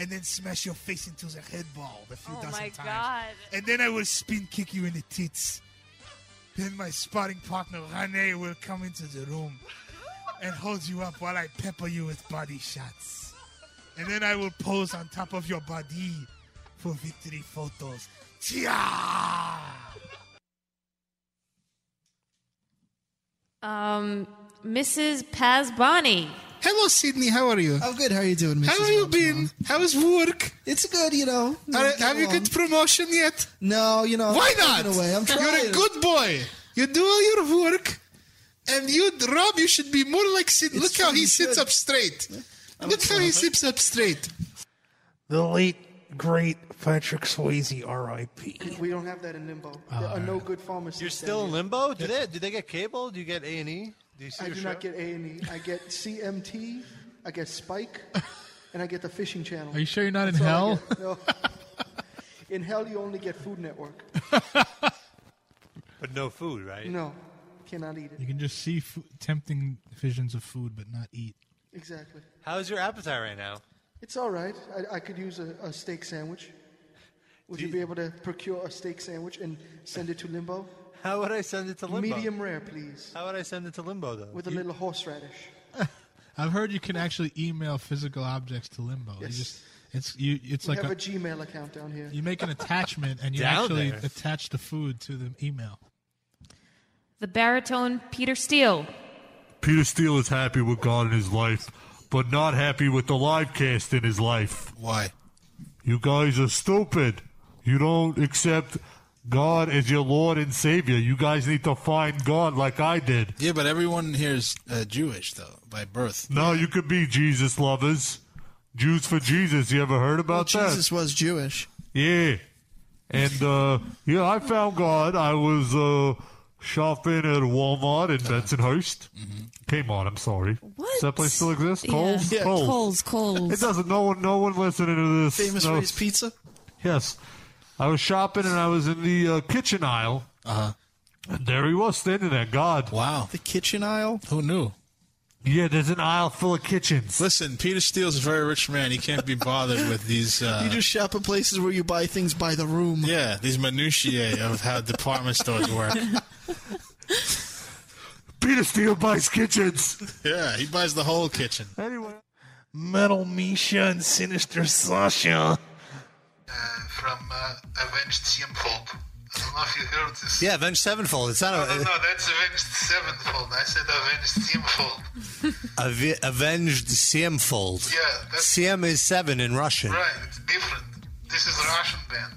And then smash your face into the head ball a few Oh dozen my times. God. And then I will spin kick you in the tits. Then my sparring partner Rene will come into the room and hold you up while I pepper you with body shots. And then I will pose on top of your body for victory photos. Chia! Um, Mrs. Pasbani. Hello, Sydney. How are you? I'm good. How are you doing, Mrs. How have you been? How's work? It's good, you know. Are- Getting have you got promotion yet? No, you know. Why I'm not? taking Away. I'm trying. You're a good boy. You do all your work, and you, Rob, you should be more like Sid. Look how he sits up straight. Look how he sits up straight. The late, great Patrick Swayze, R.I.P. We don't have that in limbo. Oh, there are no good pharmacists. You're still in limbo? Do they, do they get cable? Do you get A&E? Do you see I your do show? not get A and E. I get CMT. I get Spike, and I get the Fishing Channel. Are you sure you're not in That's all I hell? No. in hell, you only get Food Network. But no food, right? No, cannot eat it. You can just see f- tempting visions of food, but not eat. Exactly. How's your appetite right now? It's all right. I, I could use a, a steak sandwich. Would you be able to procure a steak sandwich and send it to Limbo? How would I send it to Limbo? Medium rare, please. How would I send it to Limbo, though? With a little horseradish. I've heard you can actually email physical objects to limbo. You Yes. just it's you it's we like have a, a, Gmail account down here. you make an attachment and you Down actually there. attach the food to the email. The baritone Peter Steele. Peter Steele is happy with God in his life, but not happy with the live cast in his life. Why? You guys are stupid. You don't accept God is your Lord and Savior. You guys need to find God like I did. Yeah, but everyone here is uh, Jewish though by birth. No, you could be Jesus lovers. Jews for Jesus. You ever heard about well, that? Jesus was Jewish. Yeah. And uh yeah, I found God. I was uh shopping at Walmart in Bensonhurst. Kmart, I'm sorry. What? Does that place still exist? Yeah. Coles? Yeah, Coles. Coles, Coles. It doesn't no one no one listening to this. Famous for knows. his pizza. Yes. I was shopping and I was in the uh, kitchen aisle. Uh huh. And there he was standing there. God. Wow. The kitchen aisle. Who knew? Yeah, there's an aisle full of kitchens. Listen, Peter Steele's a very rich man. He can't be bothered with these. Uh, you just shop at places where you buy things by the room. yeah, these minutiae of how department stores work. Peter Steele buys kitchens. Yeah, he buys the whole kitchen. Anyway. Metal Misha and Sinister Sasha. From uh, Avenged Sevenfold. I don't know if you heard this. Yeah, Avenged Sevenfold. It's not No, a, no, no, that's Avenged Sevenfold. I said Avenged Sevenfold. Avi- Avenged Sevenfold. Yeah, that's Siem is seven in Russian. right. It's different. This is a Russian band.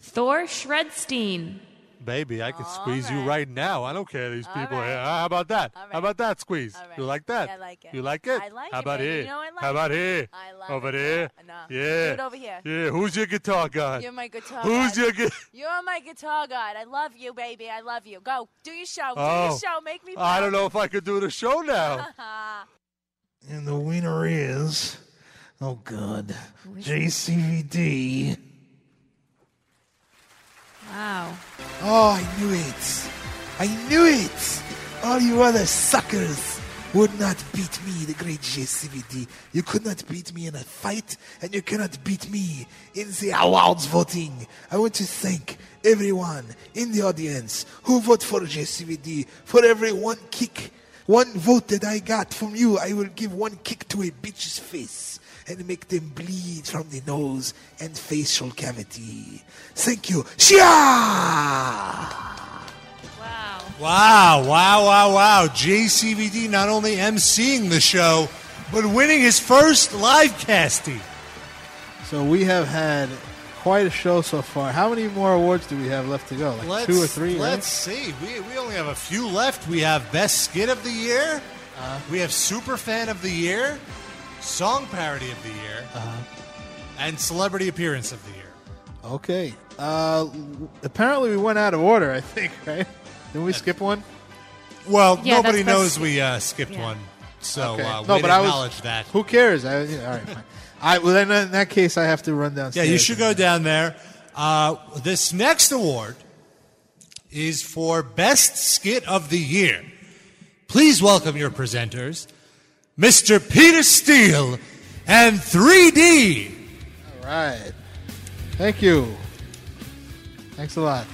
Thor Shredstein. Baby, I could squeeze you right now. I don't care these people here. Ah, how about that? How about that squeeze? You like that? I like it. You like it? I like How it, about baby. here? You know I like How about it. here? I love over it. there? No. Yeah. Do it over here. Yeah. Who's your guitar guy? You're my guitar Who's god. your guitar? You're my guitar god. I love you, baby. I love you. Go. Do your show. Do Oh. your show. Make me I don't know if I could do the show now. And the winner is, oh god, JCVD. Wow. Oh, I knew it. I knew it. All you other suckers would not beat me, the great JCVD. You could not beat me in a fight, and you cannot beat me in the awards voting. I want to thank everyone in the audience who vote for JCVD for every one kick One vote that I got from you, I will give one kick to a bitch's face and make them bleed from the nose and facial cavity. Thank you. Shia! Wow, wow, wow, wow. Wow. JCVD not only emceeing the show, but winning his first live casting. So we have had quite a show so far. How many more awards do we have left to go? Like Let's, two or three? Let's see. We, we only have a few left. We have Best Skit of the Year. Uh-huh. we have Super Fan of the Year. Song Parody of the Year. Uh-huh. And Celebrity Appearance of the Year. Okay. Uh, apparently we went out of order. I think. Right? Didn't we skip one? Well, Yeah, nobody that's- knows we uh, skipped Yeah. one. So Okay. uh, no, we'd but I was. acknowledge that. Who cares? I, yeah, all right. Fine. I well then in that case I have to run downstairs. Yeah, downstairs. you should go down there. Uh, this next award is for Best Skit of the Year. Please welcome your presenters, Mr. Peter Steele and 3D. All right. Thank you. Thanks a lot.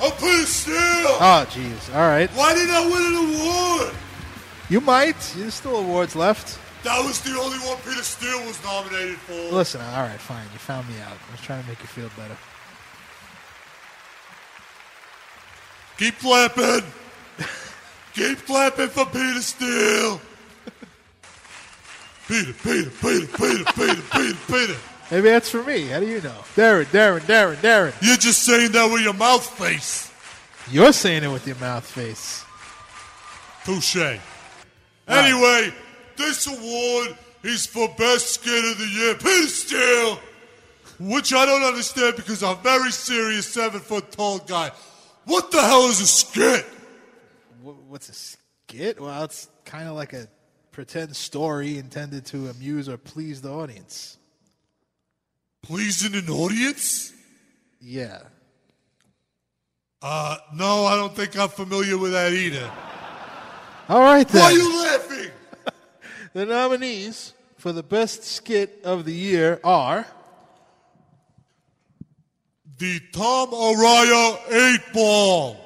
Oh, I'm Peter Steele. Oh, jeez. All right. Why did I win an award? You might. There's still awards left. That was the only one Peter Steele was nominated for. Listen, all right, fine. You found me out. I was trying to make you feel better. Keep clapping. Keep clapping for Peter Steele. Peter, Peter, Peter, Peter, Peter, Peter, Peter. Maybe that's for me. How do you know? Darren, Darren, Darren, Darren. You're just saying that with your mouth face. You're saying it with your mouth face. Touche. Anyway, this award is for Best Skit of the Year. Peter Steele. Which I don't understand because I'm a very serious seven foot tall guy. What the hell is a skit? What's a skit? Well, it's kind of like a pretend story intended to amuse or please the audience. Pleasing an audience? Yeah. Uh, no, I don't think I'm familiar with that either. All right then. Why are you laughing? The nominees for the best skit of the year are The Tom Araya 8 Ball.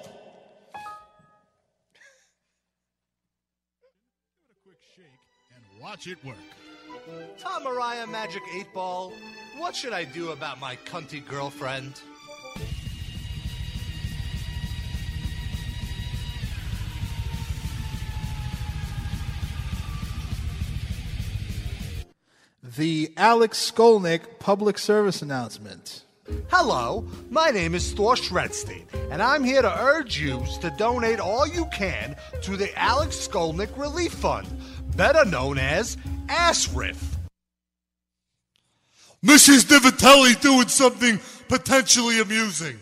Watch it work. Tom Araya Magic 8 Ball. What should I do about my cunty girlfriend? the Alex Skolnick public service announcement. Hello, my name is Thor Shredstein, and I'm here to urge you to donate all you can to the Alex Skolnick Relief Fund, better known as ASRIF. Mrs. Divitelli doing something potentially amusing.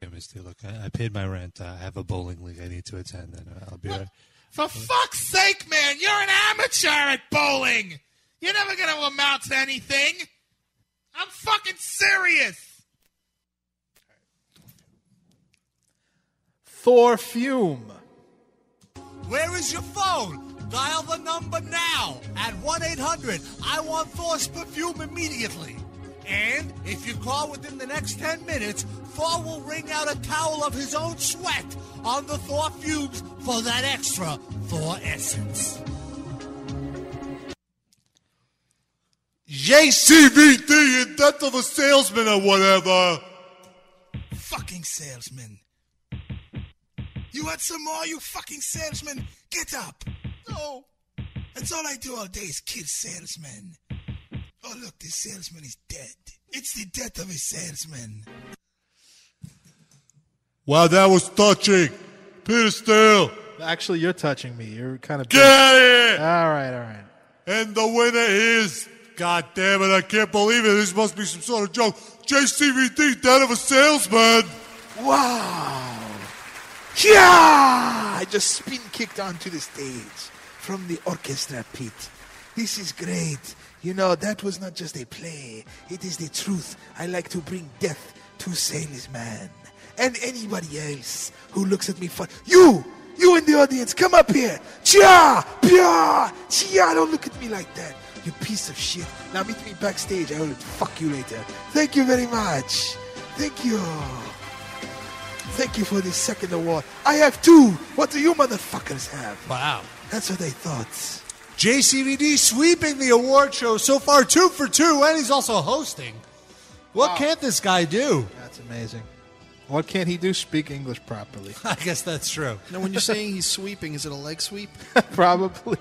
Hey, Misty, look, I, I paid my rent. Uh, I have a bowling league I need to attend, and uh, I'll be right. For fuck's sake, man, you're an amateur at bowling. You're never going to amount to anything. I'm fucking serious. Thor Fume. Where is your phone? Dial the number now at 1 800 I want Thor's perfume immediately. And if you call within the next 10 minutes, Thor will wring out a towel of his own sweat on the Thor fumes for that extra Thor essence. JCVD in death of a salesman or whatever. Fucking salesman. You want some more, you fucking salesman? Get up. No. That's all I do all day is kill salesmen. Oh, look, this salesman is dead. It's the death of a salesman. Wow, that was touching. Peter Steele. Actually, you're touching me. You're kind of. Get out of! All right, all right. And the winner is, God damn it, I can't believe it. This must be some sort of joke. JCVD, death of a salesman. Wow. Yeah! I just spin kicked onto the stage from the orchestra pit. This is great. You know, that was not just a play, it is the truth. I like to bring death to salesmen and anybody else who looks at me fun. You! You in the audience, come up here! Chia! Pia! Chia! Don't look at me like that. You piece of shit. Now meet me backstage. I will fuck you later. Thank you very much. Thank you. Thank you for the second award. I have two. What do you motherfuckers have? Wow. That's what they thought. JCVD sweeping the award show so far, two for two, and he's also hosting. What can't this guy do? That's amazing. What can't he do? Speak English properly. I guess that's true. Now, when you're saying he's sweeping, is it a leg sweep? Probably.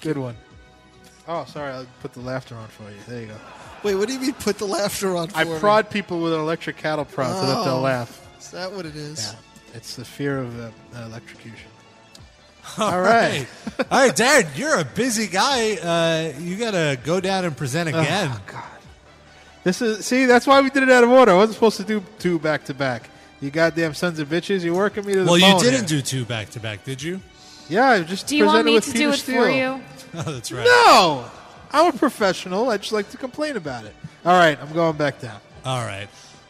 Good one. Oh, sorry. I put the laughter on for you. There you go. Wait, what do you mean put the laughter on for I me? prod people with an electric cattle prod so that they'll Oh. laugh. Is that what it is? Yeah. It's the fear of uh, electrocution. All right. All right, Dad, you're a busy guy. Uh, you got to go down and present Oh, again. This is see. That's why we did it out of order. I wasn't supposed to do two back to back. You goddamn sons of bitches! You're working me to the bone. well, you bone didn't here. do two back to back, did you? Yeah, I just Do you want presented me with to Peter do it Steele. for you? Oh, that's right. No, I'm a professional. I just like to complain about it. All right, I'm going back down. All right.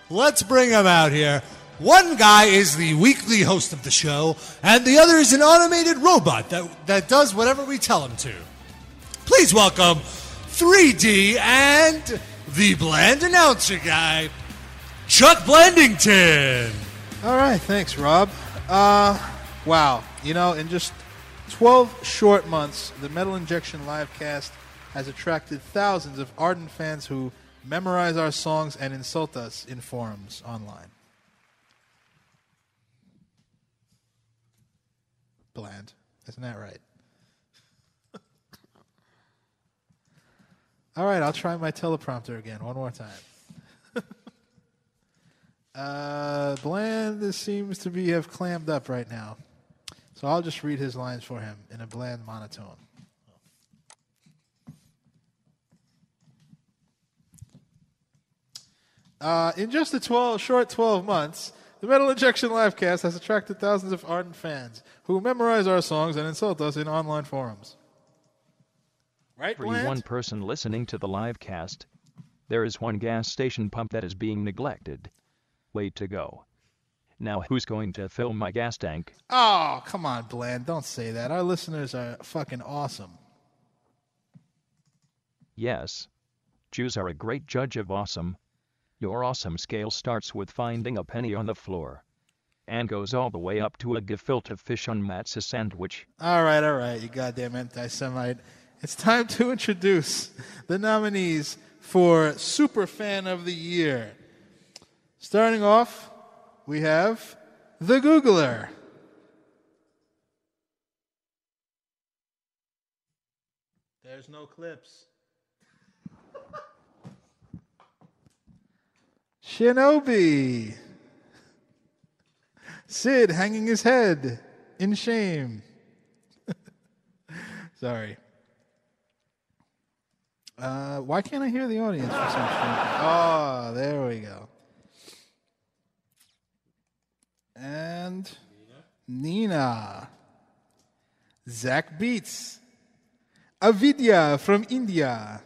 Let's bring him out here. One guy is the weekly host of the show, and the other is an automated robot that, that does whatever we tell him to. Please welcome 3D and the bland announcer guy, Chuck Blandington. All right, thanks, Rob. Uh, wow. You know, in just 12 short months, the Metal Injection livecast has attracted thousands of ardent fans who memorize our songs and insult us in forums online. Bland. Isn't that right? All right, I'll try my teleprompter again one more time. Uh, Bland seems to be have clammed up right now, so I'll just read his lines for him in a bland monotone. Uh, in just a 12, short 12 months, the Metal Injection Livecast has attracted thousands of ardent fans who memorize our songs and insult us in online forums. Right, Every Bland? one person listening to the live cast. There is one gas station pump that is being neglected. Way to go. Now who's going to fill my gas tank? Oh, come on, Bland. Don't say that. Our listeners are fucking awesome. Yes. Jews are a great judge of awesome. Your awesome scale starts with finding a penny on the floor. And goes all the way up to a gefilte fish on matzah sandwich. All right, all right, you goddamn anti Semite. It's time to introduce the nominees for Super Fan of the Year. Starting off, we have The Googler. There's no clips. Shinobi. Sid hanging his head in shame. Sorry. Uh, why can't I hear the audience for some Oh, there we go. And Nina. Zach Beats. Avidya from India.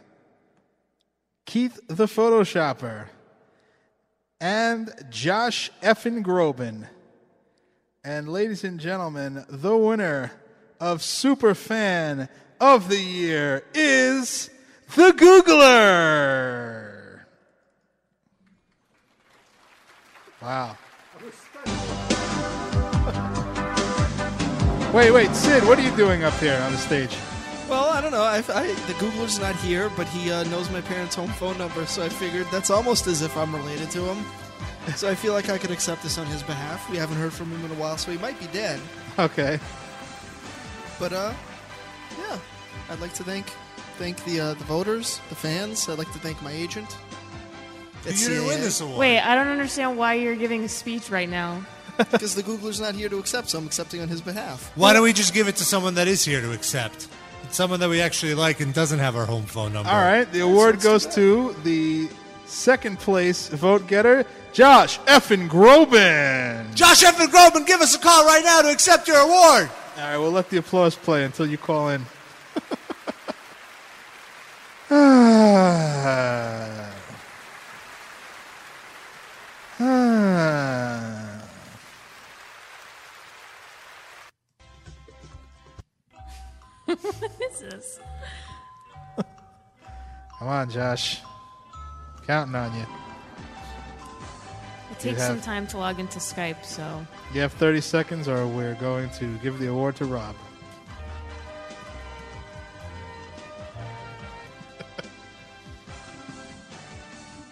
Keith the Photoshopper. And Josh Effin Groban. And ladies and gentlemen, the winner of Super Fan of the Year is the Googler. Wow. Wait, wait, Sid, what are you doing up here on the stage? Well, I don't know. I, I, the Googler's not here, but he uh, knows my parents' home phone number, so I figured that's almost as if I'm related to him. So I feel like I could accept this on his behalf. We haven't heard from him in a while, so he might be dead. Okay. But uh, yeah, I'd like to thank thank the uh, the voters, the fans. I'd like to thank my agent. at You didn't win this award. Wait, I don't understand why you're giving a speech right now. because the Googler's not here to accept, so I'm accepting on his behalf. Why don't we just give it to someone that is here to accept? Someone that we actually like and doesn't have our home phone number. All right, the award goes to the second place vote getter, Josh Effin Groban. Josh Effin Groban, give us a call right now to accept your award. All right, we'll let the applause play until you call in. Ah. Ah. what is this? Come on, Josh. Counting on you. It takes have- some time to log into Skype, so You have 30 seconds, or we're going to give the award to Rob.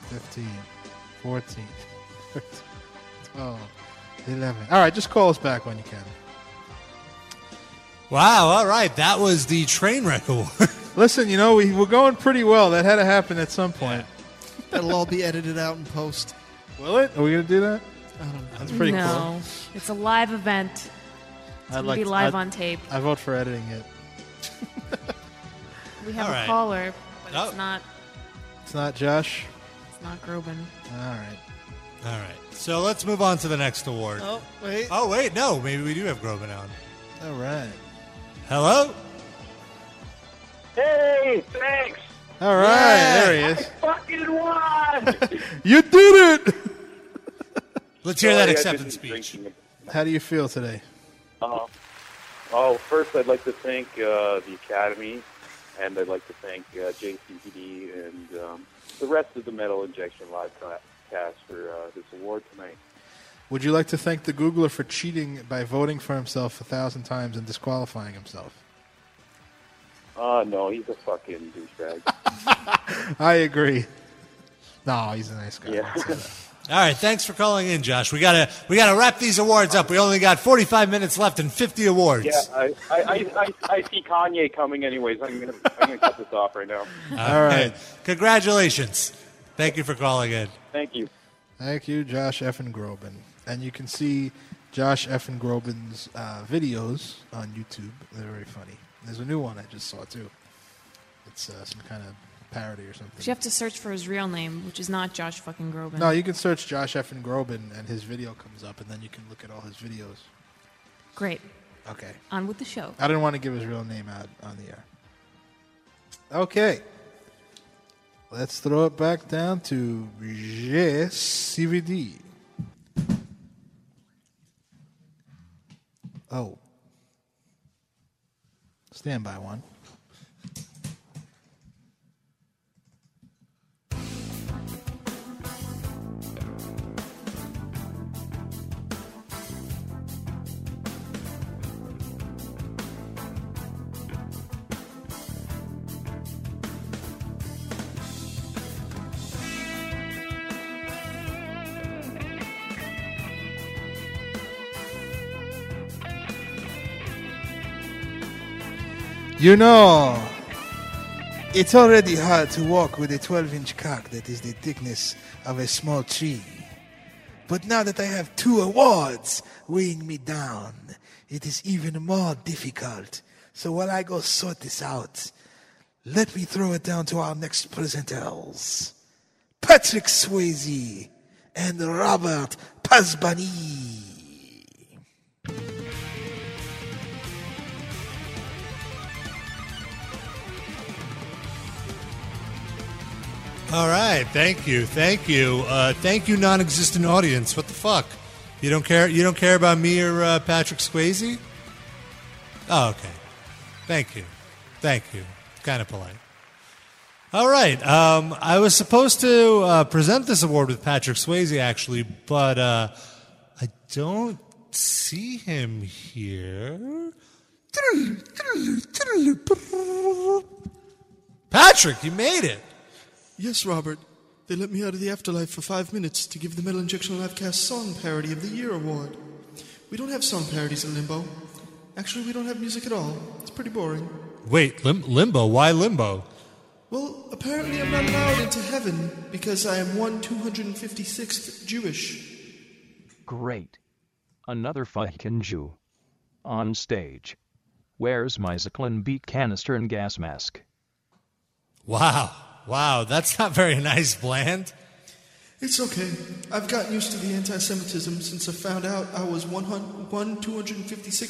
Fifteen, fourteen, thirteen, twelve, eleven. All right, just call us back when you can. Wow, all right. That was the train wreck award. Listen, you know, we, we're going pretty well. That had to happen at some point. That'll all be edited out in post. Will it? Are we going to do that? I don't know. That's pretty no, cool. it's a live event. It's I'd gonna like be to- live I'd- on tape. I vote for editing it. We have All a caller, but Oh. it's not. It's not Josh. It's not Groban. All right. All right. So let's move on to the next award. Oh, wait. Oh, wait. No, maybe we do have Groban on. All right. Hello? Hey, thanks. All right. There he is. Fucking won. You did it. Let's hear that Sorry, I acceptance speech. How do you feel today? Uh, oh, first I'd like to thank uh, the Academy, and I'd like to thank uh, JCVD and um, the rest of the Metal Injection Live cast for uh, this award tonight. Would you like to thank the Googler for cheating by voting for himself a thousand times and disqualifying himself? Uh, no, he's a fucking douchebag. I agree. No, he's a nice guy. Yeah. Don't say that. All right, thanks for calling in, Josh. We gotta we gotta wrap these awards up. We only got 45 minutes left and 50 awards. yeah, I, I, I, I, I see Kanye coming anyways. I'm gonna, I'm gonna cut this off right now. All right. Congratulations. Thank you for calling in. Thank you. Thank you, Josh Effin Groban. And you can see Josh Effin Groban's uh, videos on YouTube. They're very funny. There's a new one I just saw too. It's uh, some kind of parody or something. But you have to search for his real name, which is not Josh fucking Groban. No, you can search Josh Effin Groban and his video comes up, and then you can look at all his videos. Great. Okay. On with the show. I didn't want to give his real name out on the air. Okay. Let's throw it back down to CVD. Oh. Stand by one. You know, it's already hard to walk with a 12 inch cock that is the thickness of a small tree. But now that I have two awards weighing me down, it is even more difficult. So while I go sort this out, let me throw it down to our next presenters Patrick Swayze and Robert Pasbani. All right, thank you, thank you, uh, thank you, non-existent audience. What the fuck? You don't care? You don't care about me or uh, Patrick Swayze? Oh, okay. Thank you, thank you. Kind of polite. All right. Um, I was supposed to uh, present this award with Patrick Swayze, actually, but uh, I don't see him here. Patrick, you made it. Yes, Robert. They let me out of the afterlife for five minutes to give the Metal Injection Livecast Song Parody of the Year award. We don't have song parodies in Limbo. Actually, we don't have music at all. It's pretty boring. Wait, lim- limbo? Why limbo? Well, apparently I'm not allowed into heaven because I am 1 256th Jewish. Great. Another fucking Jew. On stage. Where's my Zyklon B canister and gas mask? Wow. Wow, that's not very nice, Bland. It's okay. I've gotten used to the anti Semitism since I found out I was 1, 1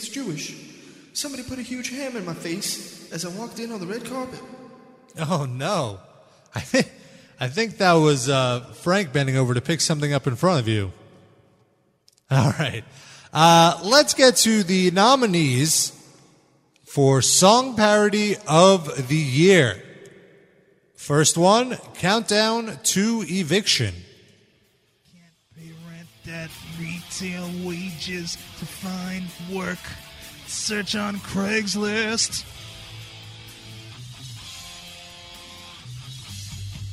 Jewish. Somebody put a huge ham in my face as I walked in on the red carpet. Oh no, I think I think that was uh, Frank bending over to pick something up in front of you. All right, uh, let's get to the nominees for Song Parody of the Year. First one, Countdown to Eviction. Can't pay rent at retail wages to find work. Search on Craigslist.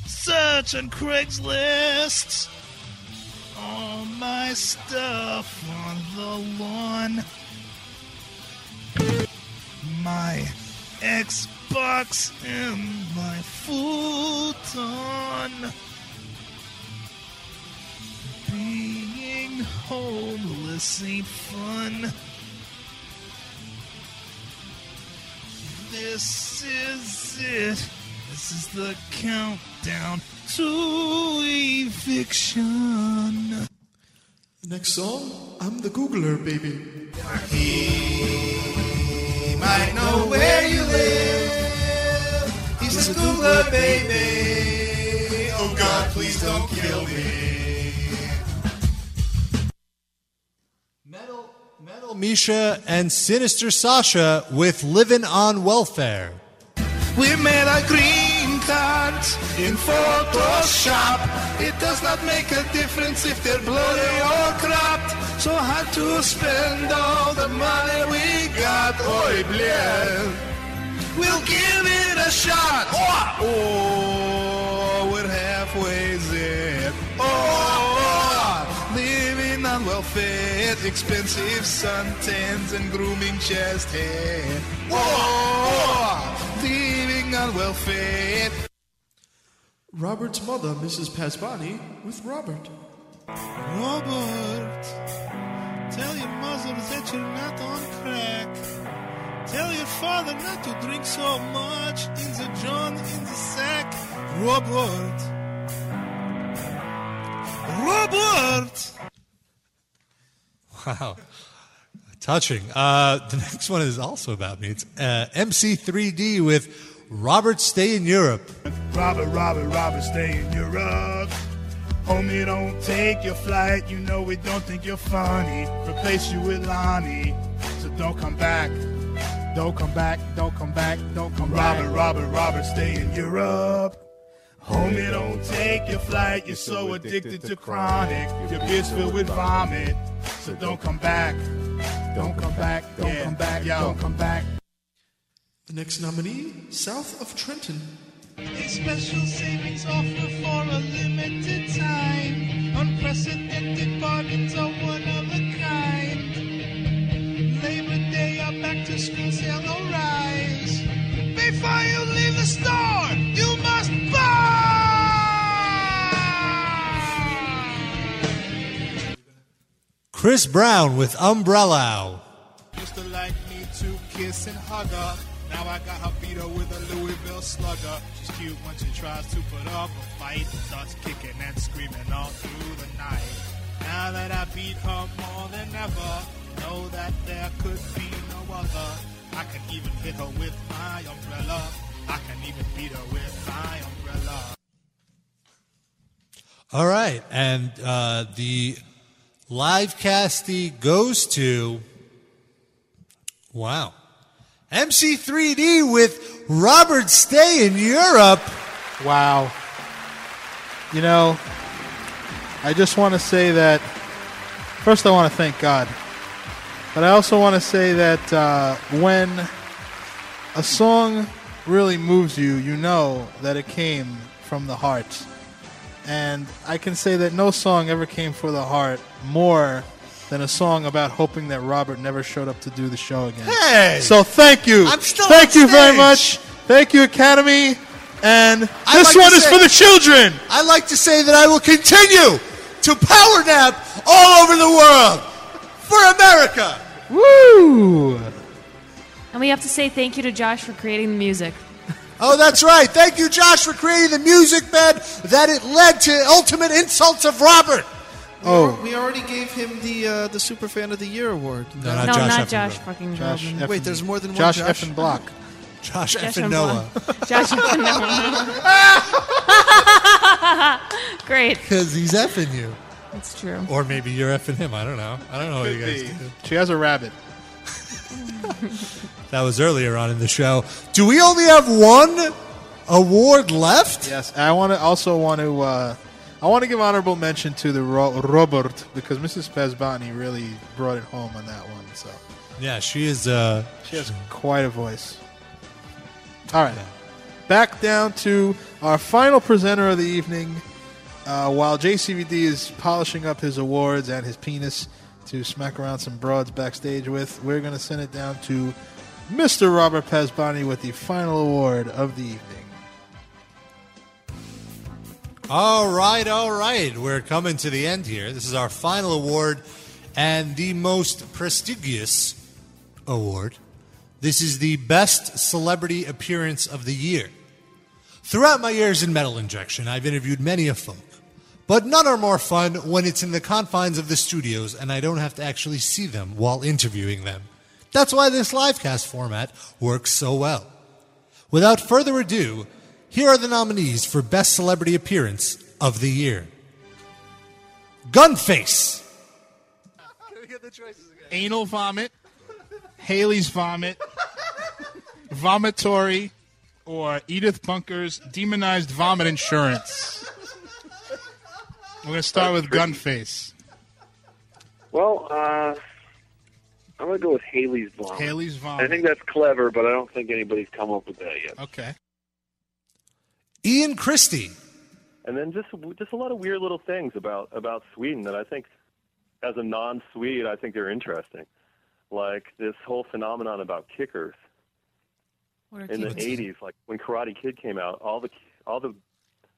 Search on Craigslist. All my stuff on the lawn. My Xbox and my futon. Being homeless ain't fun. This is it. This is the countdown to eviction. Next song, I'm the Googler, baby. He might know where you live. Baby. Oh God, please don't kill me. Metal Misha and Sinister Sasha with Living on Welfare. We made a green card in Photoshop. It does not make a difference if they're bloody or cropped. So hard to spend all the money we got. Oi, bleh. We'll give it a shot. Oh, oh we're halfway there. Oh, living on welfare, expensive suntans and grooming chest hair. Oh, living on welfare. Robert's mother, Mrs. Pasbani, with Robert. Robert, tell your mother that you're not on crack. Tell your father not to drink so much in the John in the sack. Robert. Robert! Wow. Touching. Uh, the next one is also about me. It's uh, MC3D with Robert Stay in Europe. Robert, Robert, Robert, stay in Europe. Homie, don't take your flight. You know we don't think you're funny. Replace you with Lonnie. So don't come back. Don't come back. Don't come back. Don't come back. Robert, Robert, Robert, stay in Europe. Homie, don't take your flight. You're so addicted to chronic. Your beer's filled with vomit. So don't come back. Don't come back. Don't come back. Yo. Don't come back. The next nominee, south of Trenton. A special savings offer for a limited time. Unprecedented bargains are one of a Labor Day, our back to school sale will rise. Before you leave the store, you must buy! Chris Brown with Umbrella. Used to like me to kiss and hug her. Now I got her beat her with a Louisville slugger. She's cute when she tries to put up a fight. Starts kicking and screaming all through the night. Now that I beat her more than ever, know that there could be no other. I can even hit her with my umbrella. I can even beat her with my umbrella. All right. And uh, the live casty goes to. Wow. MC3D with Robert Stay in Europe. Wow. You know, I just want to say that first I want to thank God. But I also want to say that uh, when a song really moves you, you know that it came from the heart. And I can say that no song ever came for the heart more than a song about hoping that Robert never showed up to do the show again. Hey! So thank you. I'm still thank you very much. Thank you, Academy. And I'd this like one is say- for the children. I'd like to say that I will continue to power nap all over the world for America. Woo! And we have to say thank you to Josh for creating the music. Oh, that's right. Thank you, Josh, for creating the music bed that it led to ultimate insults of Robert. Oh. We already gave him the uh, the Super Fan of the Year award. No, not no, Josh not Effenberg. Josh fucking Josh Feldman. Effen- Wait, there's more than one Josh Josh? Effen Block. Josh, Josh F and and Noah. Josh and Noah. Great. Because he's effing you. That's true. Or maybe you're effing him. I don't know. I don't know what you guys do. She has a rabbit. That was earlier on in the show. Do we only have one award left? Yes, I want to also want to uh, I want to give honorable mention to the Ro- Robert because Mrs. Pasbani really brought it home on that one. So Yeah, she is. Uh, she has quite a voice. All right, back down to our final presenter of the evening. Uh, while JCVD is polishing up his awards and his penis to smack around some broads backstage with, we're going to send it down to Mr. Robert Pasbani with the final award of the evening. All right, all right. We're coming to the end here. This is our final award and the most prestigious award. This is the best celebrity appearance of the year. Throughout my years in metal injection, I've interviewed many of folk, but none are more fun when it's in the confines of the studios and I don't have to actually see them while interviewing them. That's why this livecast format works so well. Without further ado, here are the nominees for Best Celebrity Appearance of the Year Gunface. Anal vomit, Haley's vomit, vomitory, or Edith Bunker's demonized vomit insurance. We're going to start with Gunface. Well, uh, I'm gonna go with Haley's vomit. Haley's vomit. I think that's clever, but I don't think anybody's come up with that yet. Okay. Ian Christie. And then just just a lot of weird little things about about Sweden that I think, as a non-Swede, I think they're interesting. Like this whole phenomenon about kickers What are in the '80s, like when Karate Kid came out, all the all the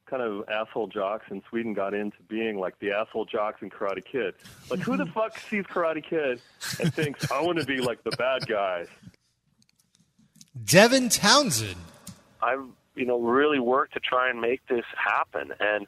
kind of asshole jocks in Sweden got into being like the asshole jocks in Karate Kid. Like who the fuck sees Karate Kid and thinks I want to be like the bad guys? Devin Townsend. I've you know really worked to try and make this happen and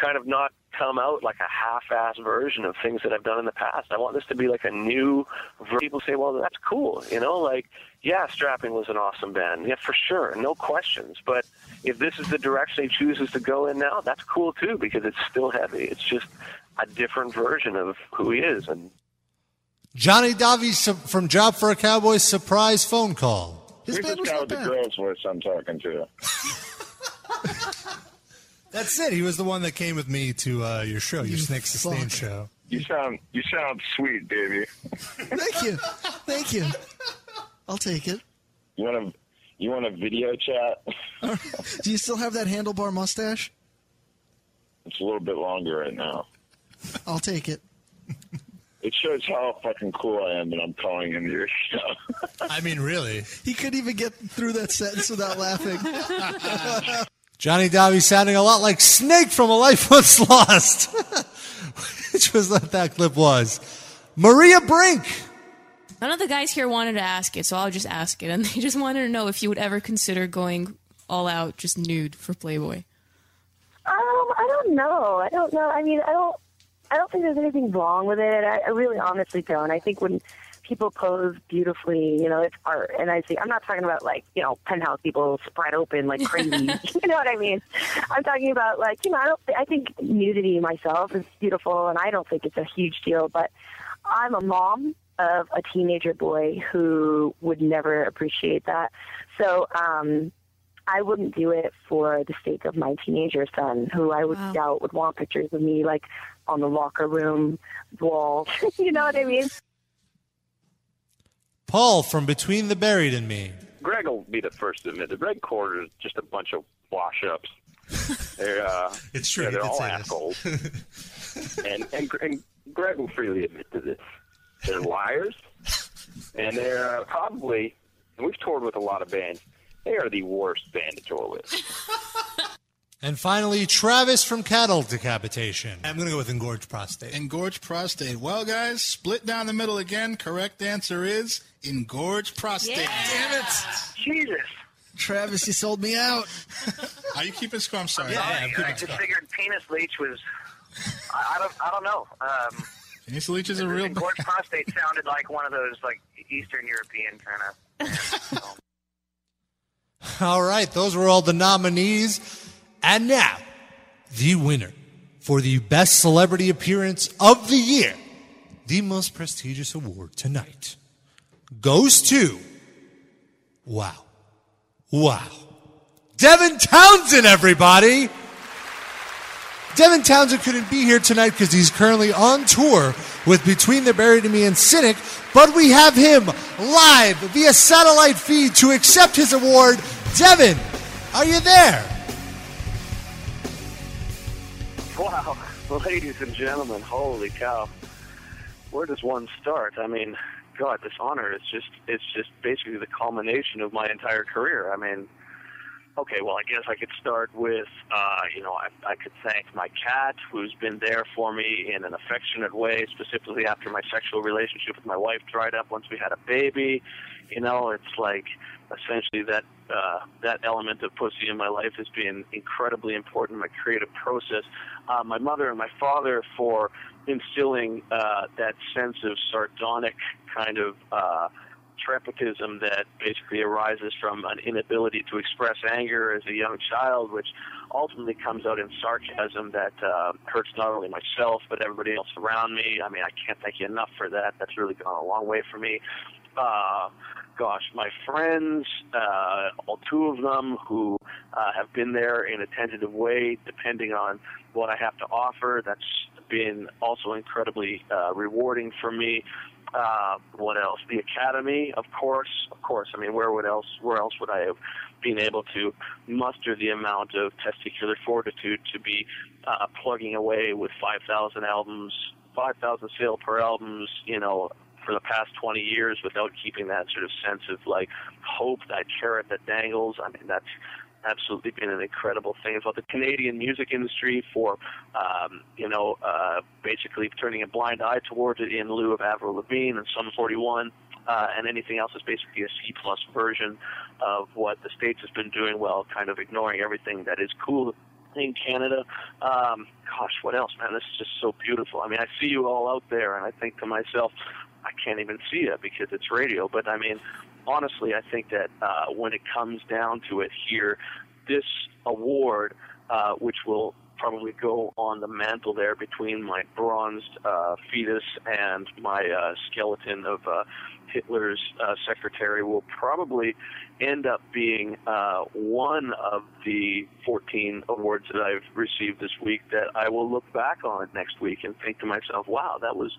kind of not come out like a half-ass version of things that I've done in the past. I want this to be like a new. ver- People say, "Well, that's cool," you know, like yeah, Strapping was an awesome band, yeah, for sure, no questions. But if this is the direction he chooses to go in now, that's cool too because it's still heavy. It's just a different version of who he is, and Johnny Davies from Job for a Cowboy surprise phone call. Who's this guy with the girl's voice I'm talking to? That's it. He was the one that came with me to uh, your show, your Snake Sustain show. You sound you sound sweet, baby. Thank you. Thank you. I'll take it. You want to you want a video chat? Do you still have that handlebar mustache? It's a little bit longer right now. I'll take it. It shows how fucking cool I am that I'm calling into your show. I mean, really. He couldn't even get through that sentence without laughing. Johnny Davies sounding a lot like Snake from A Life Once Lost, which was what that clip was. Maria Brink. None of the guys here wanted to ask it, so I'll just ask it. And they just wanted to know if you would ever consider going all out, just nude for Playboy. Um, I don't know. I don't know. I mean, I don't. I don't think there's anything wrong with it. I, I really, honestly don't. I think when people pose beautifully, you know, it's art. And I see, I'm not talking about like you know penthouse people spread open like crazy. you know what I mean? I'm talking about like you know I don't. I think nudity myself is beautiful, and I don't think it's a huge deal. But I'm a mom of a teenager boy who would never appreciate that. So um, I wouldn't do it for the sake of my teenager son, who I would doubt would want pictures of me like on the locker room wall. you know what I mean? Paul from Between the Buried and Me. Greg will be the first to admit the Red Chord is just a bunch of wash-ups. They're uh, It's true, yeah, they're all assholes, and, and and Greg will freely admit to this. They're liars, and they're uh, probably. And we've toured with a lot of bands. They are the worst band to tour with. And finally, Travis from Cattle Decapitation. I'm going to go with Engorged Prostate. Engorged prostate. Well, guys, split down the middle again. Correct answer is engorged prostate. Yeah. Damn it. Jesus. Travis, you sold me out. Are you keeping score? I'm sorry. I, I just figured penis leech was. I, I don't. I don't know. Um, Penis leech is a real. Gorge prostate sounded like one of those like Eastern European kind of. All right, those were all the nominees. And now, the winner for the best celebrity appearance of the year, the most prestigious award tonight, goes to. Wow. Wow. Devin Townsend, everybody! Devin Townsend couldn't be here tonight because he's currently on tour with Between the Buried and Me and Cynic, but we have him live via satellite feed to accept his award. Devin, are you there? Wow, ladies and gentlemen, holy cow. Where does one start? I mean, God, this honor is just, it's just basically the culmination of my entire career. I mean, okay, well, I guess I could start with, uh, you know, I, I could thank my cat who's been there for me in an affectionate way, specifically after my sexual relationship with my wife dried up once we had a baby. You know, it's like essentially that uh, that element of pussy in my life has been incredibly important in my creative process. Uh, my mother and my father for instilling uh, that sense of sardonic kind of uh, trepitism that basically arises from an inability to express anger as a young child, which ultimately comes out in sarcasm that uh, hurts not only myself but everybody else around me. I mean, I can't thank you enough for that. That's really gone a long way for me. Uh, gosh, my friends, uh, all two of them who uh, have been there in a tentative way, depending on what I have to offer. That's been also incredibly uh, rewarding for me. Uh, what else? The academy, of course, of course. I mean, where would else? Where else would I have been able to muster the amount of testicular fortitude to be uh, plugging away with 5,000 albums, 5,000 sale per albums? You know, for the past 20 years without keeping that sort of sense of like hope, that carrot that dangles. I mean, that's absolutely been an incredible thing about the Canadian music industry for, um, you know, uh, basically turning a blind eye towards it in lieu of Avril Lavigne and Sum 41. Uh, and anything else is basically a C plus version of what the States has been doing while kind of ignoring everything that is cool in Canada. Um, gosh, what else, man? This is just so beautiful. I mean, I see you all out there, and I think to myself, I can't even see it because it's radio. But I mean, honestly, I think that uh, when it comes down to it here, this award, uh, which will probably go on the mantle there between my bronzed uh, fetus and my uh, skeleton of uh, Hitler's uh, secretary, will probably end up being uh, one of the 14 awards that I've received this week that I will look back on next week and think to myself, wow, that was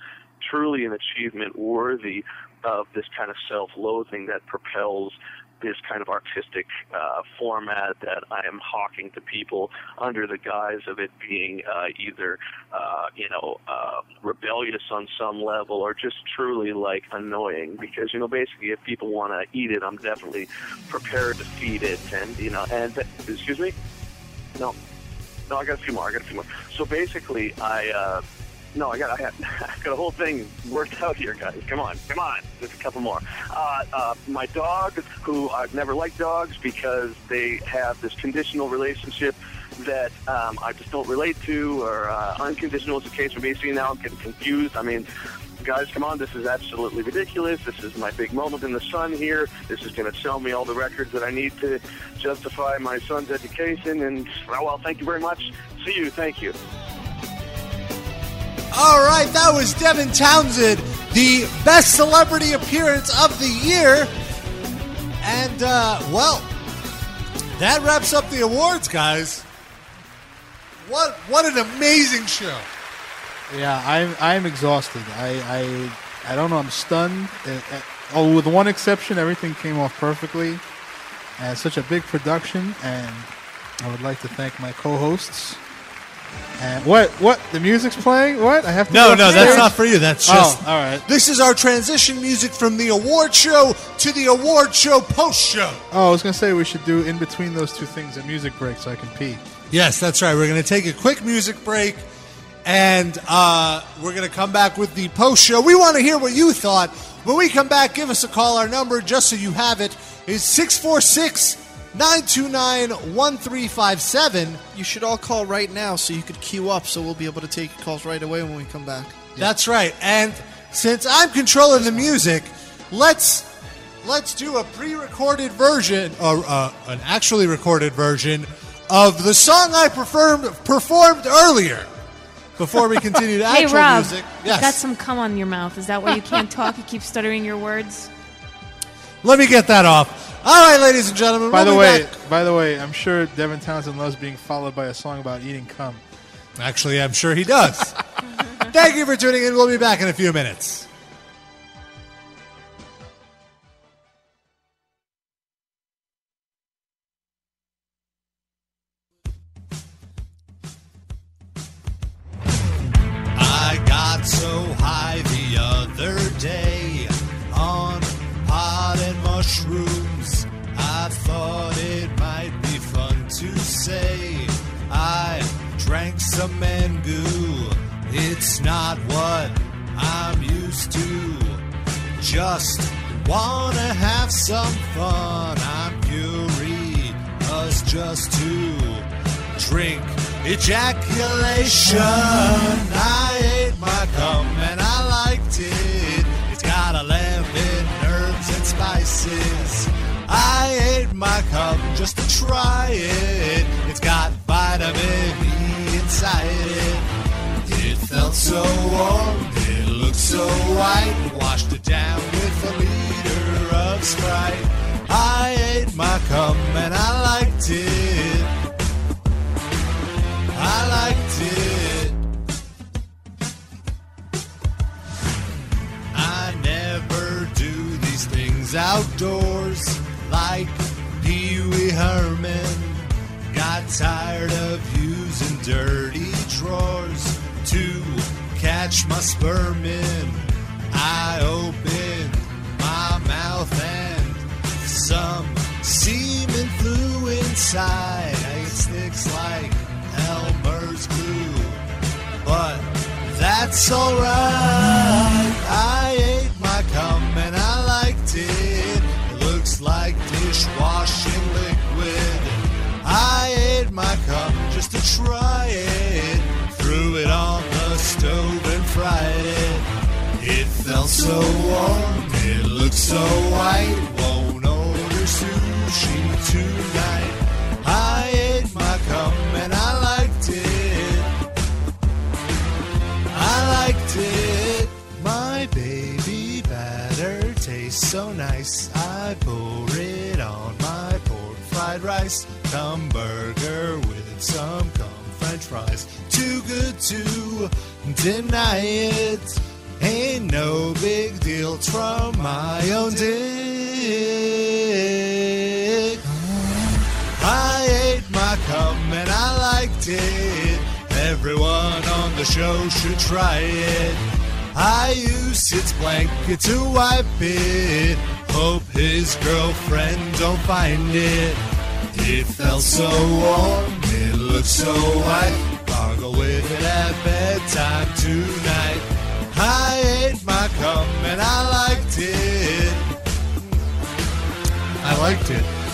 truly an achievement worthy of this kind of self-loathing that propels this kind of artistic uh, format that I am hawking to people under the guise of it being uh, either, uh, you know, uh, rebellious on some level or just truly like annoying. Because you know, basically, if people want to eat it, I'm definitely prepared to feed it. And you know, and excuse me, no, no, I got a few more. I got a few more. So basically, I. No, I got I, got I got a whole thing worked out here, guys. Come on, come on. Just a couple more. Uh, uh, my dog, who I've never liked dogs because they have this conditional relationship that um, I just don't relate to, or uh, unconditional is the case may me. See, now I'm getting confused. I mean, guys, come on. This is absolutely ridiculous. This is my big moment in the sun here. This is going to sell me all the records that I need to justify my son's education. And, well thank you very much. See you. Thank you. All right, that was Devin Townsend, the best celebrity appearance of the year. And, uh, well, that wraps up the awards, guys. What what an amazing show. Yeah, I'm I'm exhausted. I I, I don't know. I'm stunned. Uh, uh, oh, with one exception, everything came off perfectly. And such a big production, and I would like to thank my co-hosts. And what what the music's playing? What I have to No, go no, upstairs? that's not for you. That's just oh, all right. This is our transition music from the award show to the award show post show. Oh, I was gonna say we should do in between those two things a music break so I can pee. Yes, that's right. We're going to take a quick music break and uh, we're going to come back with the post show. We want to hear what you thought. When we come back, give us a call. Our number, just so you have it, is 646 929 1357. You should all call right now so you could queue up so we'll be able to take calls right away when we come back. That's right. And since I'm controlling the music, let's let's do a pre-recorded version or uh, an actually recorded version of the song I performed performed earlier. Before we continue to hey, actual Rob, music, you yes. got some cum on your mouth. Is that why you can't talk? You keep stuttering your words. Let me get that off. All right, ladies and gentlemen. By we'll the be way, back. by the way, I'm sure Devin Townsend loves being followed by a song about eating cum. Actually, I'm sure he does. Thank you for tuning in. We'll be back in a few minutes. I got so high the other day on pot and mushrooms. I thought it might be fun to say I drank some Mangoo. It's not what I'm used to. Just wanna have some fun. I'm curious just to drink ejaculation. I ate my cum and I liked it. It's got 11 herbs and spices. I ate my cup just to try it. It's got vitamin E inside it. It felt so warm, it looked so white. Washed it down in. I opened my mouth and some semen flew inside. It sticks like Elmer's glue, but that's alright. So warm, it looks so white. Won't order sushi tonight. I ate my cum and I liked it. I liked it. My baby batter tastes so nice. I pour it on my pork fried rice. Cum burger with some cum french fries. Too good to deny it. Ain't no big deal. From my own dick. I ate my cum and I liked it. Everyone on the show should try it. I use its blanket to wipe it. Hope his girlfriend don't find it. It felt so warm, it looked so white. Gargle with it at bedtime tonight. I ate my cum and I liked it. I liked it.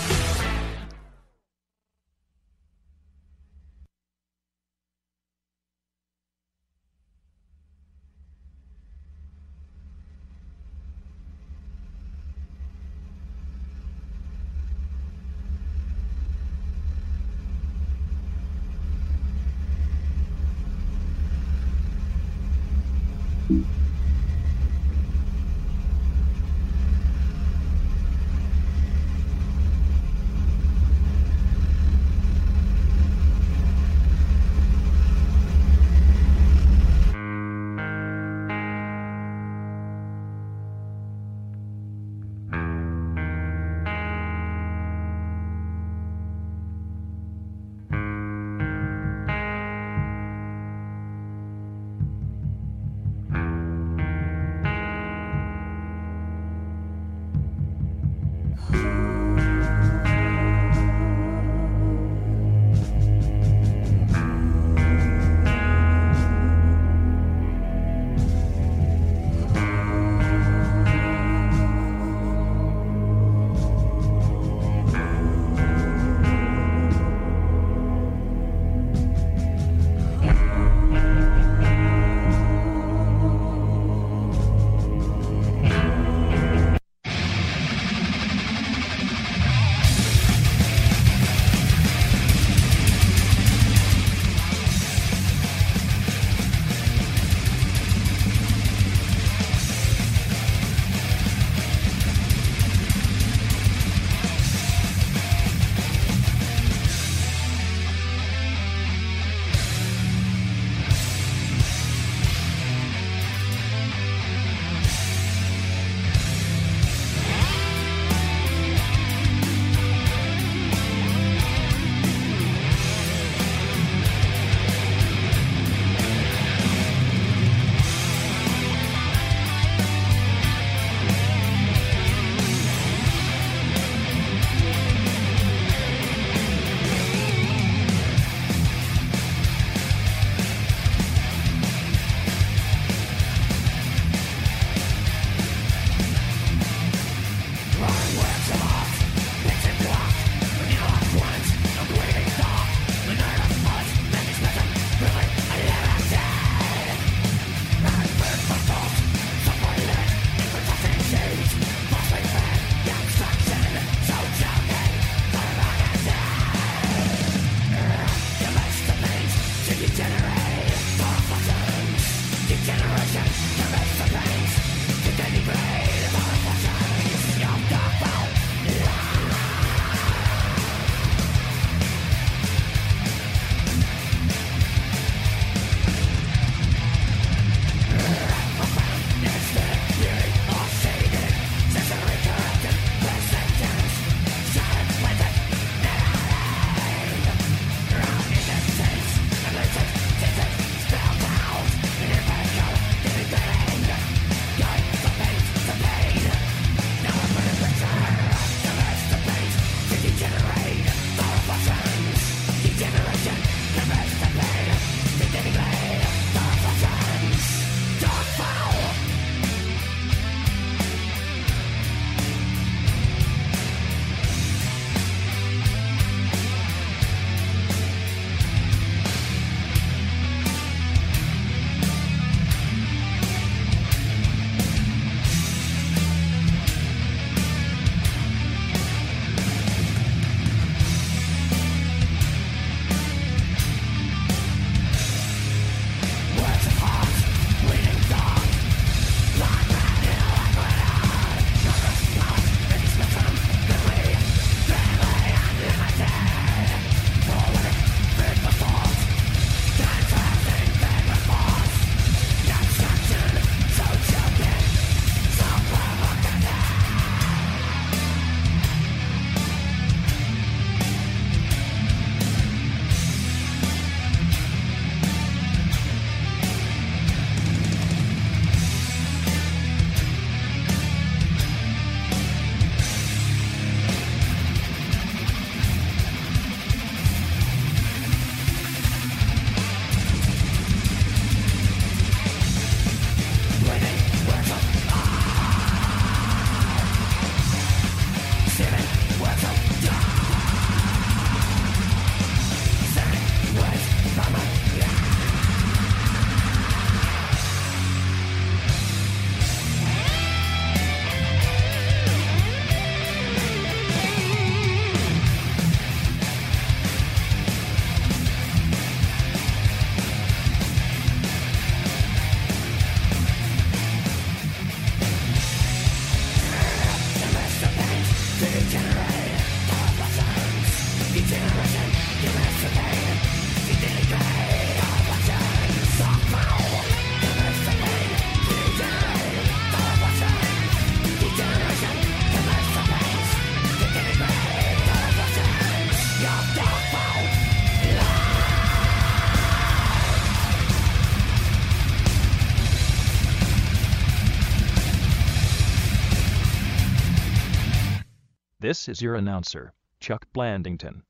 This is your announcer, Chuck Blandington,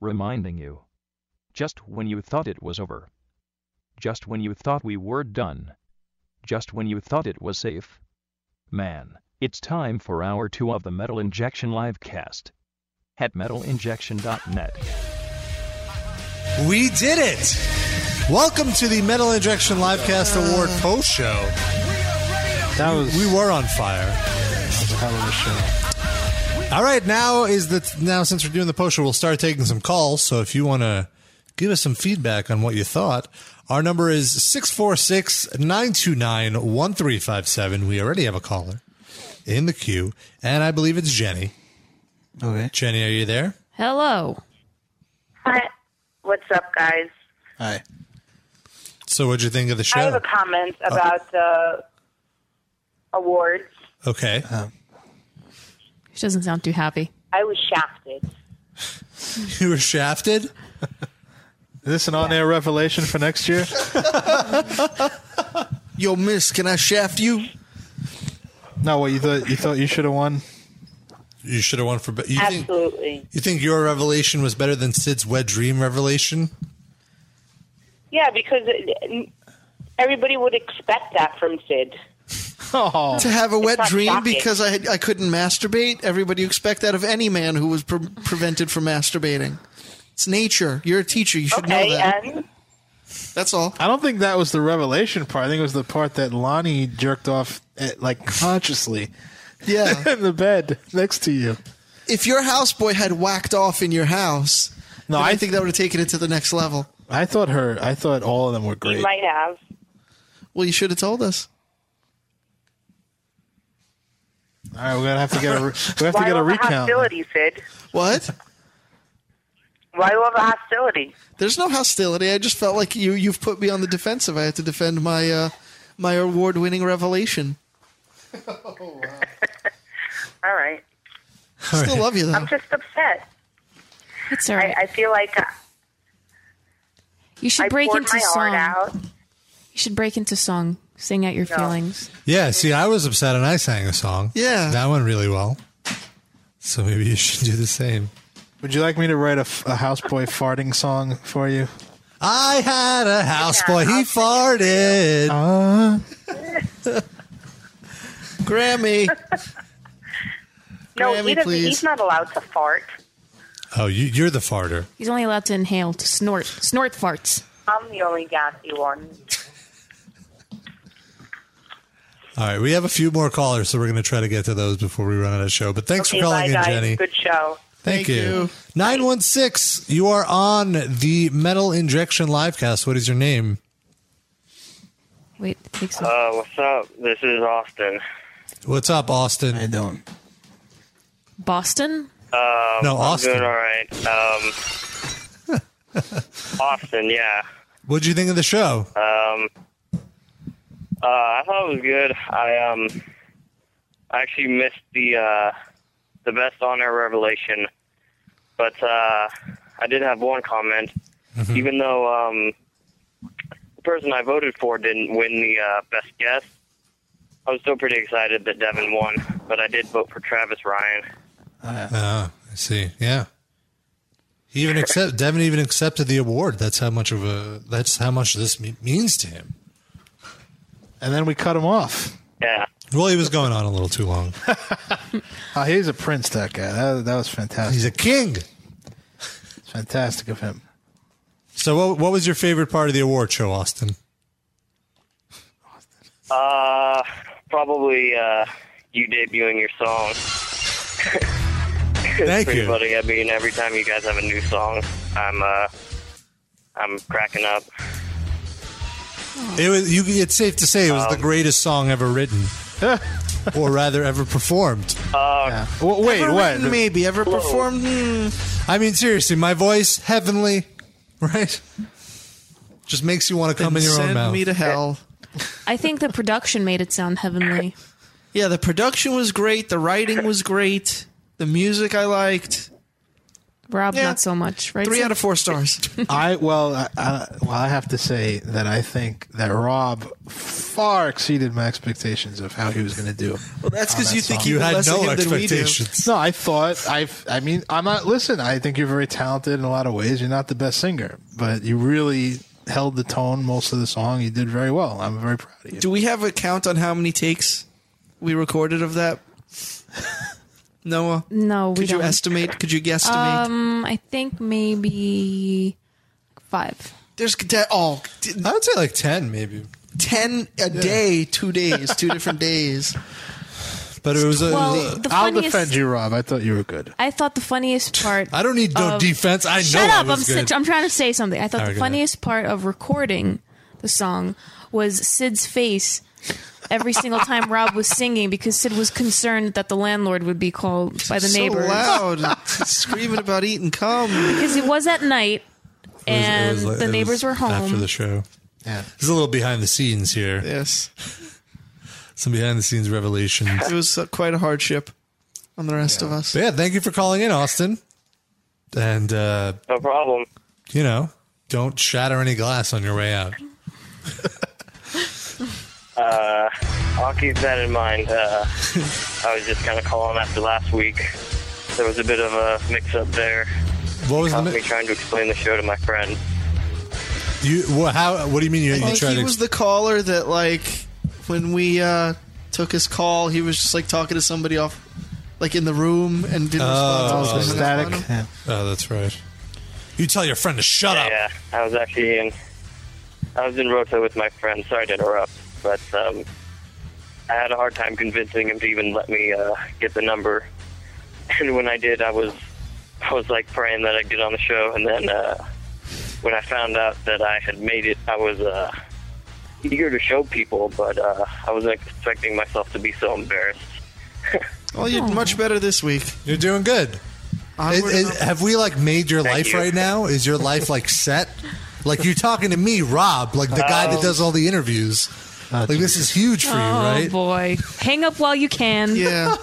reminding you. Just when you thought it was over. Just when you thought we were done. Just when you thought it was safe. Man, it's time for hour two of the Metal Injection livecast. At metalinjection.net. We did it! Welcome to the Metal Injection Livecast Award post show. That was we were on fire. That was a Hell of a show. All right, now is the now since we're doing the post show, we'll start taking some calls. So if you want to give us some feedback on what you thought, our number is 646-929-1357. We already have a caller in the queue, and I believe it's Jenny. Okay. Jenny, are you there? Hello. Hi. What's up, guys? Hi. So what'd you think of the show? I have a comment uh, about the awards. Okay. Uh-huh. She doesn't sound too happy. I was shafted. you were shafted? Is this an on-air revelation for next year? Yo, miss, can I shaft you? No, what you thought you thought you should have won? You should have won for. You think Absolutely. you think your revelation was better than Sid's wet dream revelation? Yeah, because it, everybody would expect that from Sid. Oh. To have a wet dream shocking. because I I couldn't masturbate. Everybody expect that of any man who was pre- prevented from masturbating. It's nature. You're a teacher. You should know that. and That's all. I don't think that was the revelation part. I think it was the part that Lonnie jerked off, eh, like consciously. Yeah. in the bed next to you. If your houseboy had whacked off in your house, No, then I, I- think that would have taken it to the next level. I thought her. I thought all of them were you great. might have. Well, you should have told us. All right, we're gonna have to get a. re- We have to Why get a all the recount. hostility, Sid? What? Why all the hostility? There's no hostility. I just felt like you you've put me on the defensive. I had to defend my uh, my award winning revelation. All right. I Still love you though. I'm just upset. It's all right. I, I feel like uh, You should I break poured into my song. heart out. You should break into song. Sing out your No. feelings. Yeah. See, I was upset and I sang a song. Yeah. that went really well. So maybe you should do the same. Would you like me to write a houseboy farting song for you? I had a houseboy. He farted. Uh. Grammy. No, Grammy, he doesn't. please. He's not allowed to fart. Oh, you, you're the farter. He's only allowed to inhale, to snort, snort farts. I'm the only gassy one. All right, we have a few more callers, so we're going to try to get to those before we run out of show. But thanks okay, for calling bye, in, guys. Jenny. Good show. Thank, you. 916, you are on the Metal Injection Livecast. What is your name? Wait, take some. Uh, what's up? This is Austin. What's up, Austin? How you doing? Boston? Um, No, I'm Austin. doing all right. Um, Austin, yeah. What'd you think of the show? Um, uh, I thought it was good. I um, I actually missed the uh, the best on air revelation, but uh, I did have one comment. Even though um, the person I voted for didn't win the uh, best guest, I was still pretty excited that Devin won. But I did vote for Travis Ryan. Ah, I see. Yeah. He even accept Devin even accepted the award. That's how much of a that's how much this me- means to him. And then we cut him off. Yeah. Well, he was going on a little too long. Oh, he's a prince, that guy. That, that was fantastic. He's a king. It's fantastic of him. So, what, what was your favorite part of the award show, Austin? Austin. Uh, probably uh, you debuting your song. Thank pretty you. funny. I mean, every time you guys have a new song, I'm uh, I'm cracking up. It was. You, it's safe to say it was the greatest song ever written, or rather, ever performed. Uh, wait, Ever what? written, Maybe ever performed? Hmm. I mean, seriously, my voice, heavenly, right? Just makes you want to come Then in your own send mouth. me to hell. I think the production made it sound heavenly. Yeah, the production was great. The writing was great. The music I liked. Rob, not so much, right? Three Sid? out of four stars. I well, I, I, well, I have to say that I think that Rob far exceeded my expectations of how he was going to do. Well, that's because that you think song. even You had less of no him than we do. expectations. No, I thought I. I mean, I'm not. Listen, I think you're very talented in a lot of ways. You're not the best singer, but you really held the tone most of the song. You did very well. I'm very proud of you. Do we have a count on how many takes we recorded of that? Noah? No, we Could you don't. estimate? Could you guesstimate? Um, I think maybe five. There's de- oh, I would say like ten, maybe. ten a day, two days, two different days. But it was a. Well, the I'll funniest- defend you, Rob. I thought you were good. I thought the funniest part. I don't need no of- defense. I know Shut I up! was I'm, good. si- I'm trying to say something. I thought All right, the go ahead. funniest part of recording the song was Sid's face every single time Rob was singing because Sid was concerned that the landlord would be called by the so neighbors. loud, screaming about eating cum. because it was at night It was- it and was like- the neighbors were home. after the show. Yeah, there's a little behind the scenes here. Yes, some behind the scenes revelations. It was uh, quite a hardship on the rest of us. But yeah, thank you for calling in, Austin. And uh, No problem. you know, don't shatter any glass on your way out. Uh, I'll keep that in mind. Uh, I was just kind of calling after last week. There was a bit of a mix-up there. What was Caught the me trying to explain the show to my friend. You what? How? What do you mean? You, I you think try he to? was the caller that, like, when we uh, took his call, he was just like talking to somebody off, like in the room, and didn't Oh, respond. to us. static. Yeah. oh, that's right. You tell your friend to shut up. Yeah, I was actually in. I was in Rota with my friend. Sorry to interrupt, but um, I had a hard time convincing him to even let me uh, get the number. And when I did, I was, I was like praying that I'd get on the show. And then uh, when I found out that I had made it, I was uh, eager to show people, but uh, I wasn't expecting myself to be so embarrassed. Well, you're much better this week. You're doing good. Onward Is- is- have we like made your life you. right now? Is your life like set? Like you're talking to me, Rob, like the guy that Um, does all the intervies. Like this is huge for you, right? oh boy! Hang up while you can. Yeah.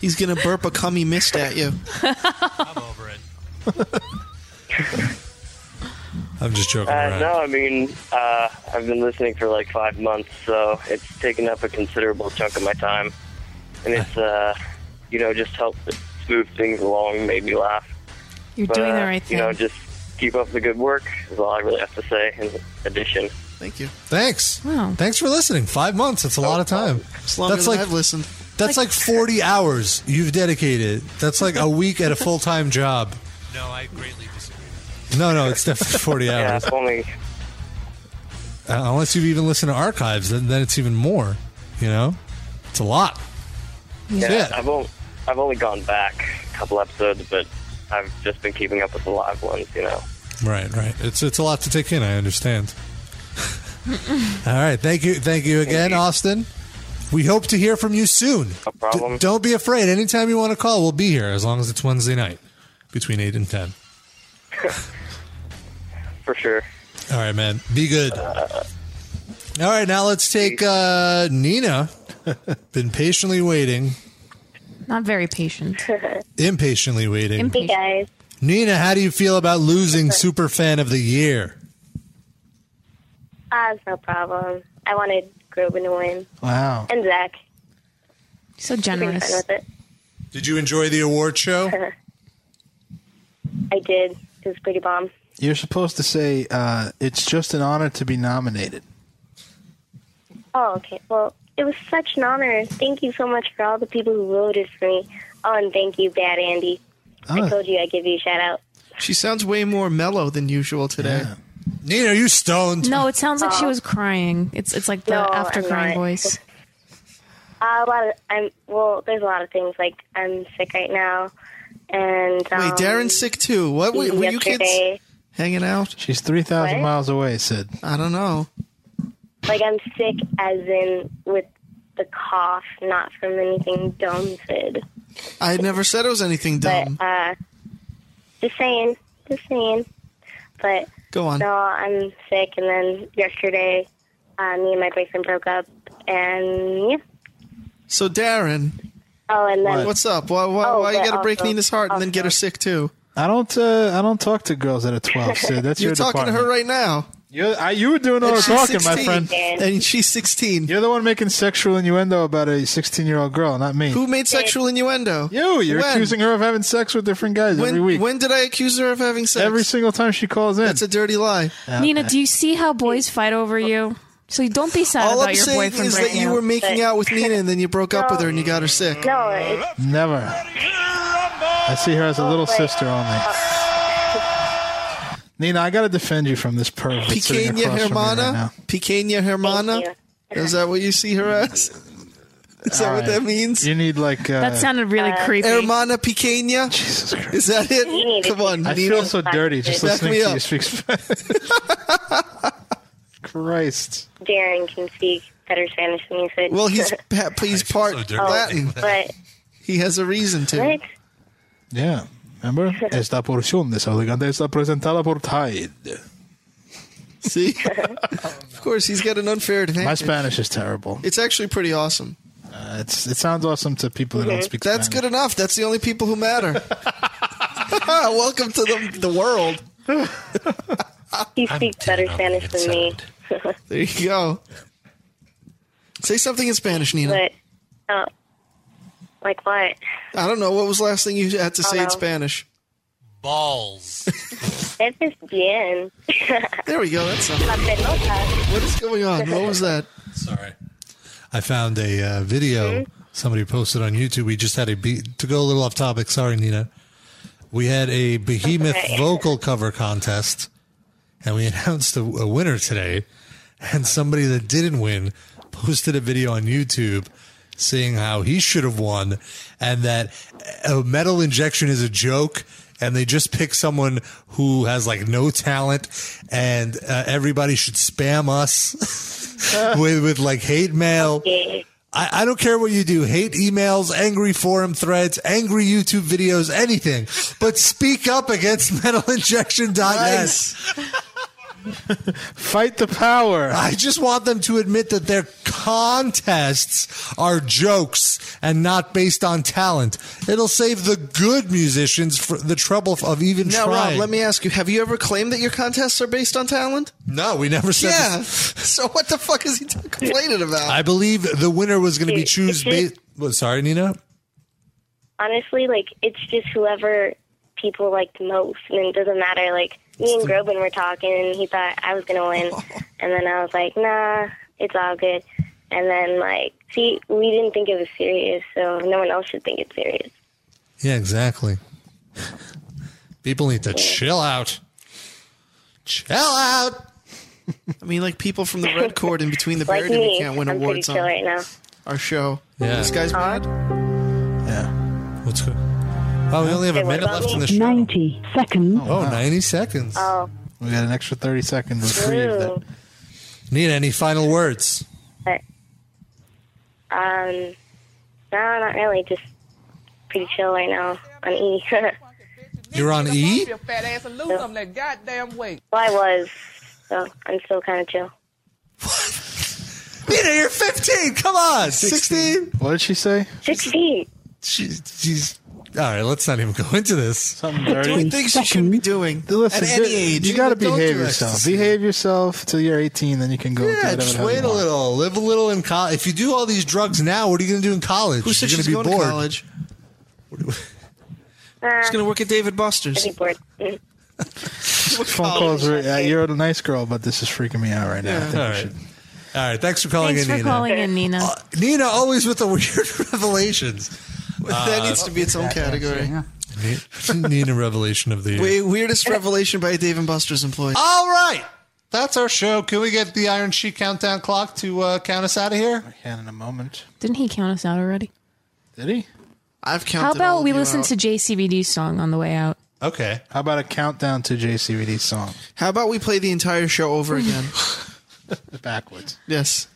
He's gonna burp a cummy mist at you. I'm over it. I'm just joking Uh, around. no, I mean, uh, I've been listening for like five months, so it's taken up a considerable chunk of my time. And it's, uh, you know, just helped smooth things along, made me laugh. You're But, doing the uh, right thing. You know, just keep up the good work is all I really have to say in addition. Thank you. Thanks. Wow. Thanks for listening. Five months. That's a lot of time. It's longer that's than like I've listened. that's like 40 hours you've dedicated. That's like a week at a full time job. No, I greatly disagree. No, no, it's definitely 40 hours. if only Uh, unless you've even listened to archives, then, then it's even more. You know, it's a lot. yeah, Yeah. I've only I've only gone back a couple episodes, but I've just been keeping up with the live ones. You know. Right, right. It's it's a lot to take in. I understand. All right, thank you, thank you again, Austin. We hope to hear from you soon. No problem. D- don't be afraid. Anytime you want to call, we'll be here as long as it's Wednesday night between eight and ten. For sure. All right, man. Be good. All right, now let's take uh, Nina. Been patiently waiting, Not very patient. impatiently waiting. Hey, guys. Nina, how do you feel about losing super fan of the year? Ah, it's no problem. I wanted Groban to win. Wow. And Zach. So generous. with it. Did you enjoy the award show? I did. It was pretty bomb. You're supposed to say uh, it's just an honor to be nominated. Oh, okay. Well, it was such an honor. Thank you so much for all the people who voted for me. Oh, and thank you, Bad Andy. I Oh. told you I'd give you a shout out. She sounds way more mellow than usual today. Nina, are you stoned? No, it sounds like she Oh. was crying. It's it's like the No, after I'm crying not. voice. Uh, a lot of I'm well. There's a lot of things like I'm sick right now, and um, Wait, Darren's sick too. What were, were you kids yesterday- hanging out? She's three thousand What? miles away. Sid. I don't know. Like I'm sick, as in with the cough, not from anything dumb said. I never said it was anything dumb. But uh, just saying, just saying. But Go on. No, I'm sick, and then yesterday, uh, me and my boyfriend broke up, and yeah. So Darren, Oh, and then what's up? Why, why, Oh, why you got to break Nina's heart and then get her sick too? I don't. Uh, I don't talk to girls that are twelve. Sid. That's You're your talking to her right now. You're, I, you were doing all the she's talking, my 16. friend. And she's 16. You're the one making sexual innuendo about a 16 year old girl, not me. Who made sexual innuendo? You. You're When? accusing her of having sex with different guys When, every week. when did I accuse her of having sex? Every single time she calls in. That's a dirty lie. Nina, do you see how boys fight over you? So don't be sad All about I'm your saying boyfriend is that breaking you were making out with Nina and then you broke up with her and you got her sick. No, it's Never. I see her as a little sister only. Nina, I got to defend you from this perv that's sitting Pequeña across right Hermana? now. Pequeña Hermana? Is that what you see her as? Is that All what right. that means? You need like. Uh, That sounded really creepy. Hermana Pequeña? Jesus Christ. Is that it? Come on, I Nina. feel so dirty just Back listening me to up. you speak Spanish. Christ. Darren can speak better Spanish than you said. Well, he's pa- he's part Latin. but He has a reason to. What? Yeah. Remember? Esta porción de Saudegante está presentada por Tide. See? of course, he's got an unfair advantage. My Spanish is terrible. It's actually pretty awesome. Uh, it's it sounds awesome to people that don't speak That's Spanish. good enough. That's the only people who matter. Welcome to the, the world. he speaks better Spanish than me. There you go. Say something in Spanish, Nina. but, uh, like what? I don't know. What was the last thing you had to say in Spanish? Balls. Eso es bien. There we go. That's La something. What is going on? What was that? Sorry. I found a uh, video somebody posted on YouTube. We just had a be- to go a little off topic. Sorry, Nina. We had a behemoth Okay. vocal cover contest, and we announced a, a winner today. And somebody that didn't win posted a video on YouTube saying how he should have won, and that a metal injection is a joke. And they just pick someone who has like no talent, and uh, everybody should spam us with with like hate mail. I, I don't care what you do. Hate emails, angry forum threads, angry YouTube videos, anything. But speak up against metalinjection.net. Fight the power. I just want them to admit that their contests are jokes and not based on talent. It'll save the good musicians for the trouble of even Now, trying. Rob, let me ask you: Have you ever claimed that your contests are based on talent? no, we never said Yeah. this. So what the fuck is he t- complaining about? I believe the winner was going to be It's choose just- based. What, sorry, Nina. Honestly, like, it's just whoever people like the most. And it doesn't matter. Like, me and Groban were talking, and he thought I was going to win. and then I was like, nah, it's all good. And then, like, see, we didn't think it was serious, so no one else should think it's serious. Yeah, exactly. People need to chill out. Chill out. I mean, like people from the Red Chord in between the Like Verity me, can't win I'm awards on right now. our show. Yeah. This guy's mad. Yeah. What's good? Oh, we only have a minute about left in the show. 90 seconds. Oh, 90 seconds. Oh, We got an extra 30 second reprieve. That, ooh. Need any final words? But, um, no, not really. Just pretty chill right now on E. You're on E? Your fat ass and lose them that goddamn weight. well, I was, so I'm still kind of chill. What? Nina, you're 15. Come on. 16. what did she say? 16. She, she's. All right, let's not even go into this. Something dirty. Doing things you shouldn't be doing Listen, at any you- age. You got to Don't behave do yourself. ecstasy. Behave yourself till you're 18, then you can go. do Yeah, whatever just the hell wait a want. little. Live a little in college. If you do all these drugs now, what are you going to do in college? Who said You're she's gonna going be to bored. college? Uh, She's going to work at Dave and Buster's. I'd bored. Mm. Phone calls. Are, uh, you're a nice girl, but this is freaking me out right now. I think All we right. should- All right. Thanks for calling Thanks in, for Nina. calling in, Nina. Uh, Nina, always with the weird revelations. that needs to be its own category. Ni- Nina revelation of the year. Wait, weirdest revelation by a Dave and Buster's employee. All right. That's our show. Can we get the Iron Sheik countdown clock to uh, count us out of here? I can in a moment. Didn't he count us out already? Did he? I've counted. How all about of we you listen out. to JCVD's song on the way out? Okay. How about a countdown to JCVD's song? How about we play the entire show over again? Backwards. yes.